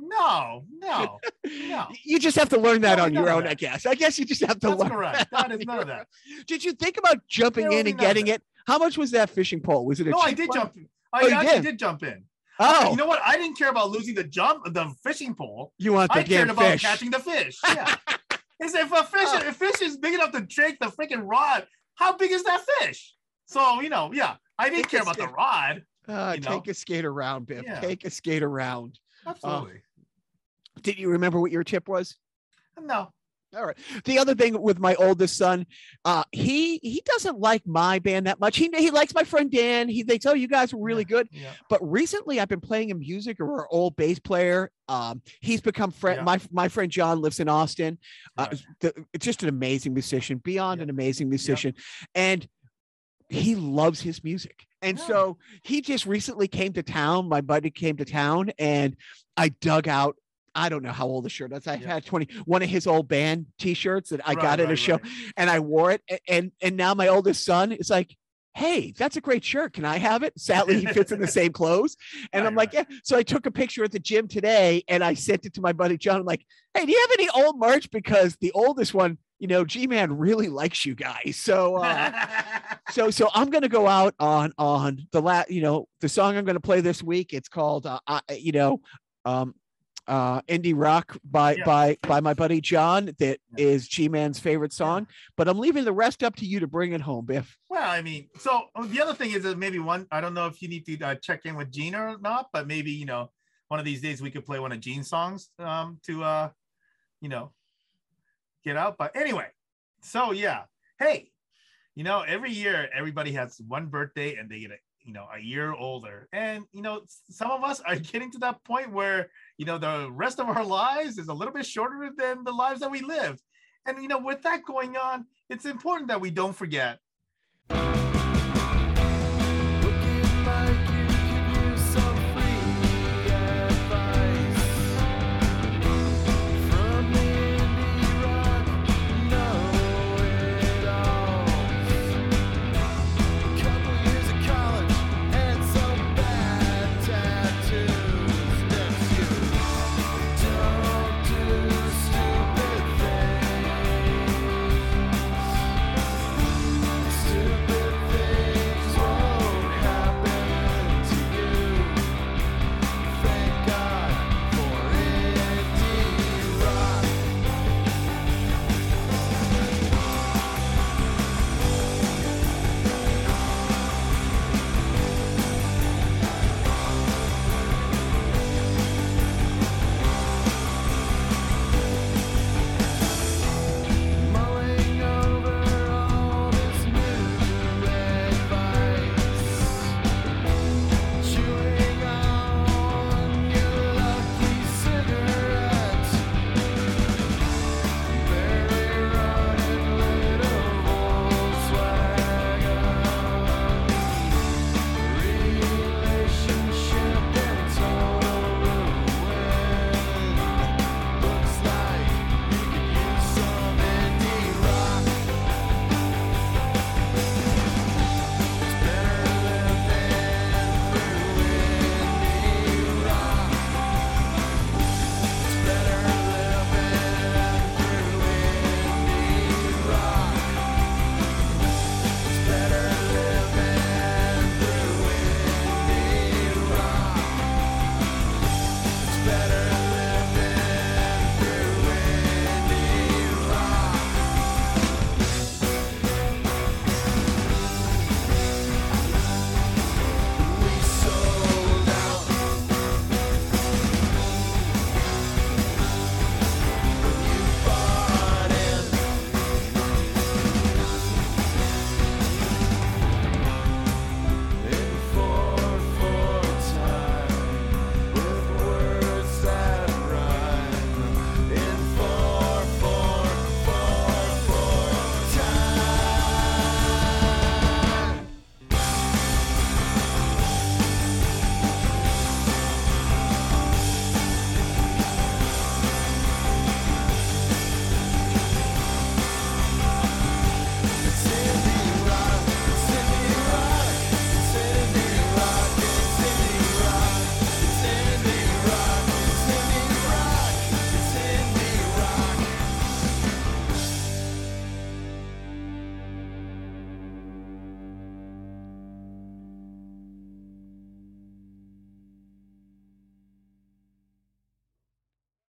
Speaker 2: No, no, no.
Speaker 1: You just have to learn that
Speaker 2: There'll
Speaker 1: on your own, I guess. I guess you just have to
Speaker 2: That's
Speaker 1: learn.
Speaker 2: correct.
Speaker 1: that
Speaker 2: That is none of that.
Speaker 1: Did you think about jumping in and getting it? How much was that fishing pole? Was it a
Speaker 2: No, I did
Speaker 1: one?
Speaker 2: jump. I
Speaker 1: Oh,
Speaker 2: actually
Speaker 1: did?
Speaker 2: did jump in.
Speaker 1: Oh,
Speaker 2: You know what? I didn't care about losing the jump, the fishing pole.
Speaker 1: you want the
Speaker 2: I cared about
Speaker 1: fish.
Speaker 2: catching the fish. Yeah. Is if a fish,
Speaker 1: Oh.
Speaker 2: if fish is big enough to take the freaking rod, how big is that fish? So you know, yeah, I didn't
Speaker 1: Take
Speaker 2: care about the rod.
Speaker 1: Uh,
Speaker 2: you know?
Speaker 1: take a skate around, Biff.
Speaker 2: Yeah.
Speaker 1: Take a skate around.
Speaker 2: Absolutely.
Speaker 1: Did you remember what your tip was?
Speaker 2: no.
Speaker 1: All right. The other thing with my oldest son, uh, he he doesn't like my band that much. He he likes my friend Dan. He thinks, oh, you guys were really good.
Speaker 2: Yeah.
Speaker 1: But recently, I've been playing him music of our old bass player. Um, he's become friend.
Speaker 2: Yeah.
Speaker 1: My my friend John lives in Austin. Uh, the, it's just an amazing musician, beyond
Speaker 2: Yeah.
Speaker 1: an amazing musician, and he loves his music. And
Speaker 2: Yeah.
Speaker 1: so he just recently came to town. My buddy came to town, and I dug out. I don't know how old the shirt is. I
Speaker 2: Yeah.
Speaker 1: had 20, one of his old band t-shirts that I
Speaker 2: Right,
Speaker 1: got at a show
Speaker 2: right.
Speaker 1: and I wore it. And and now my oldest son is like, hey, that's a great shirt. Can I have it? Sadly, he fits in the same clothes. And
Speaker 2: Right,
Speaker 1: I'm like, yeah. So I took a picture at the gym today and I sent it to my buddy John. I'm like, hey, do you have any old merch? Because the oldest one, you know, G-Man really likes you guys. So uh so so I'm gonna go out on on the last, you know, the song I'm gonna play this week. It's called uh, I, you know, um uh indie rock by
Speaker 2: Yeah.
Speaker 1: by by my buddy john that is
Speaker 2: Yeah.
Speaker 1: g-man's favorite song but i'm leaving the rest up to you to bring it home biff
Speaker 2: Well, I mean, so uh, the other thing is that maybe one, I don't know if you need to uh, check in with Gene or not, but maybe, you know, one of these days we could play one of Gene's songs um, to, uh, you know, get out. But anyway, so yeah, hey, you know, every year everybody has one birthday and they get a, you know, a year older. And, you know, some of us are getting to that point where, you know, the rest of our lives is a little bit shorter than the lives that we lived. And, you know, with that going on, it's important that we don't forget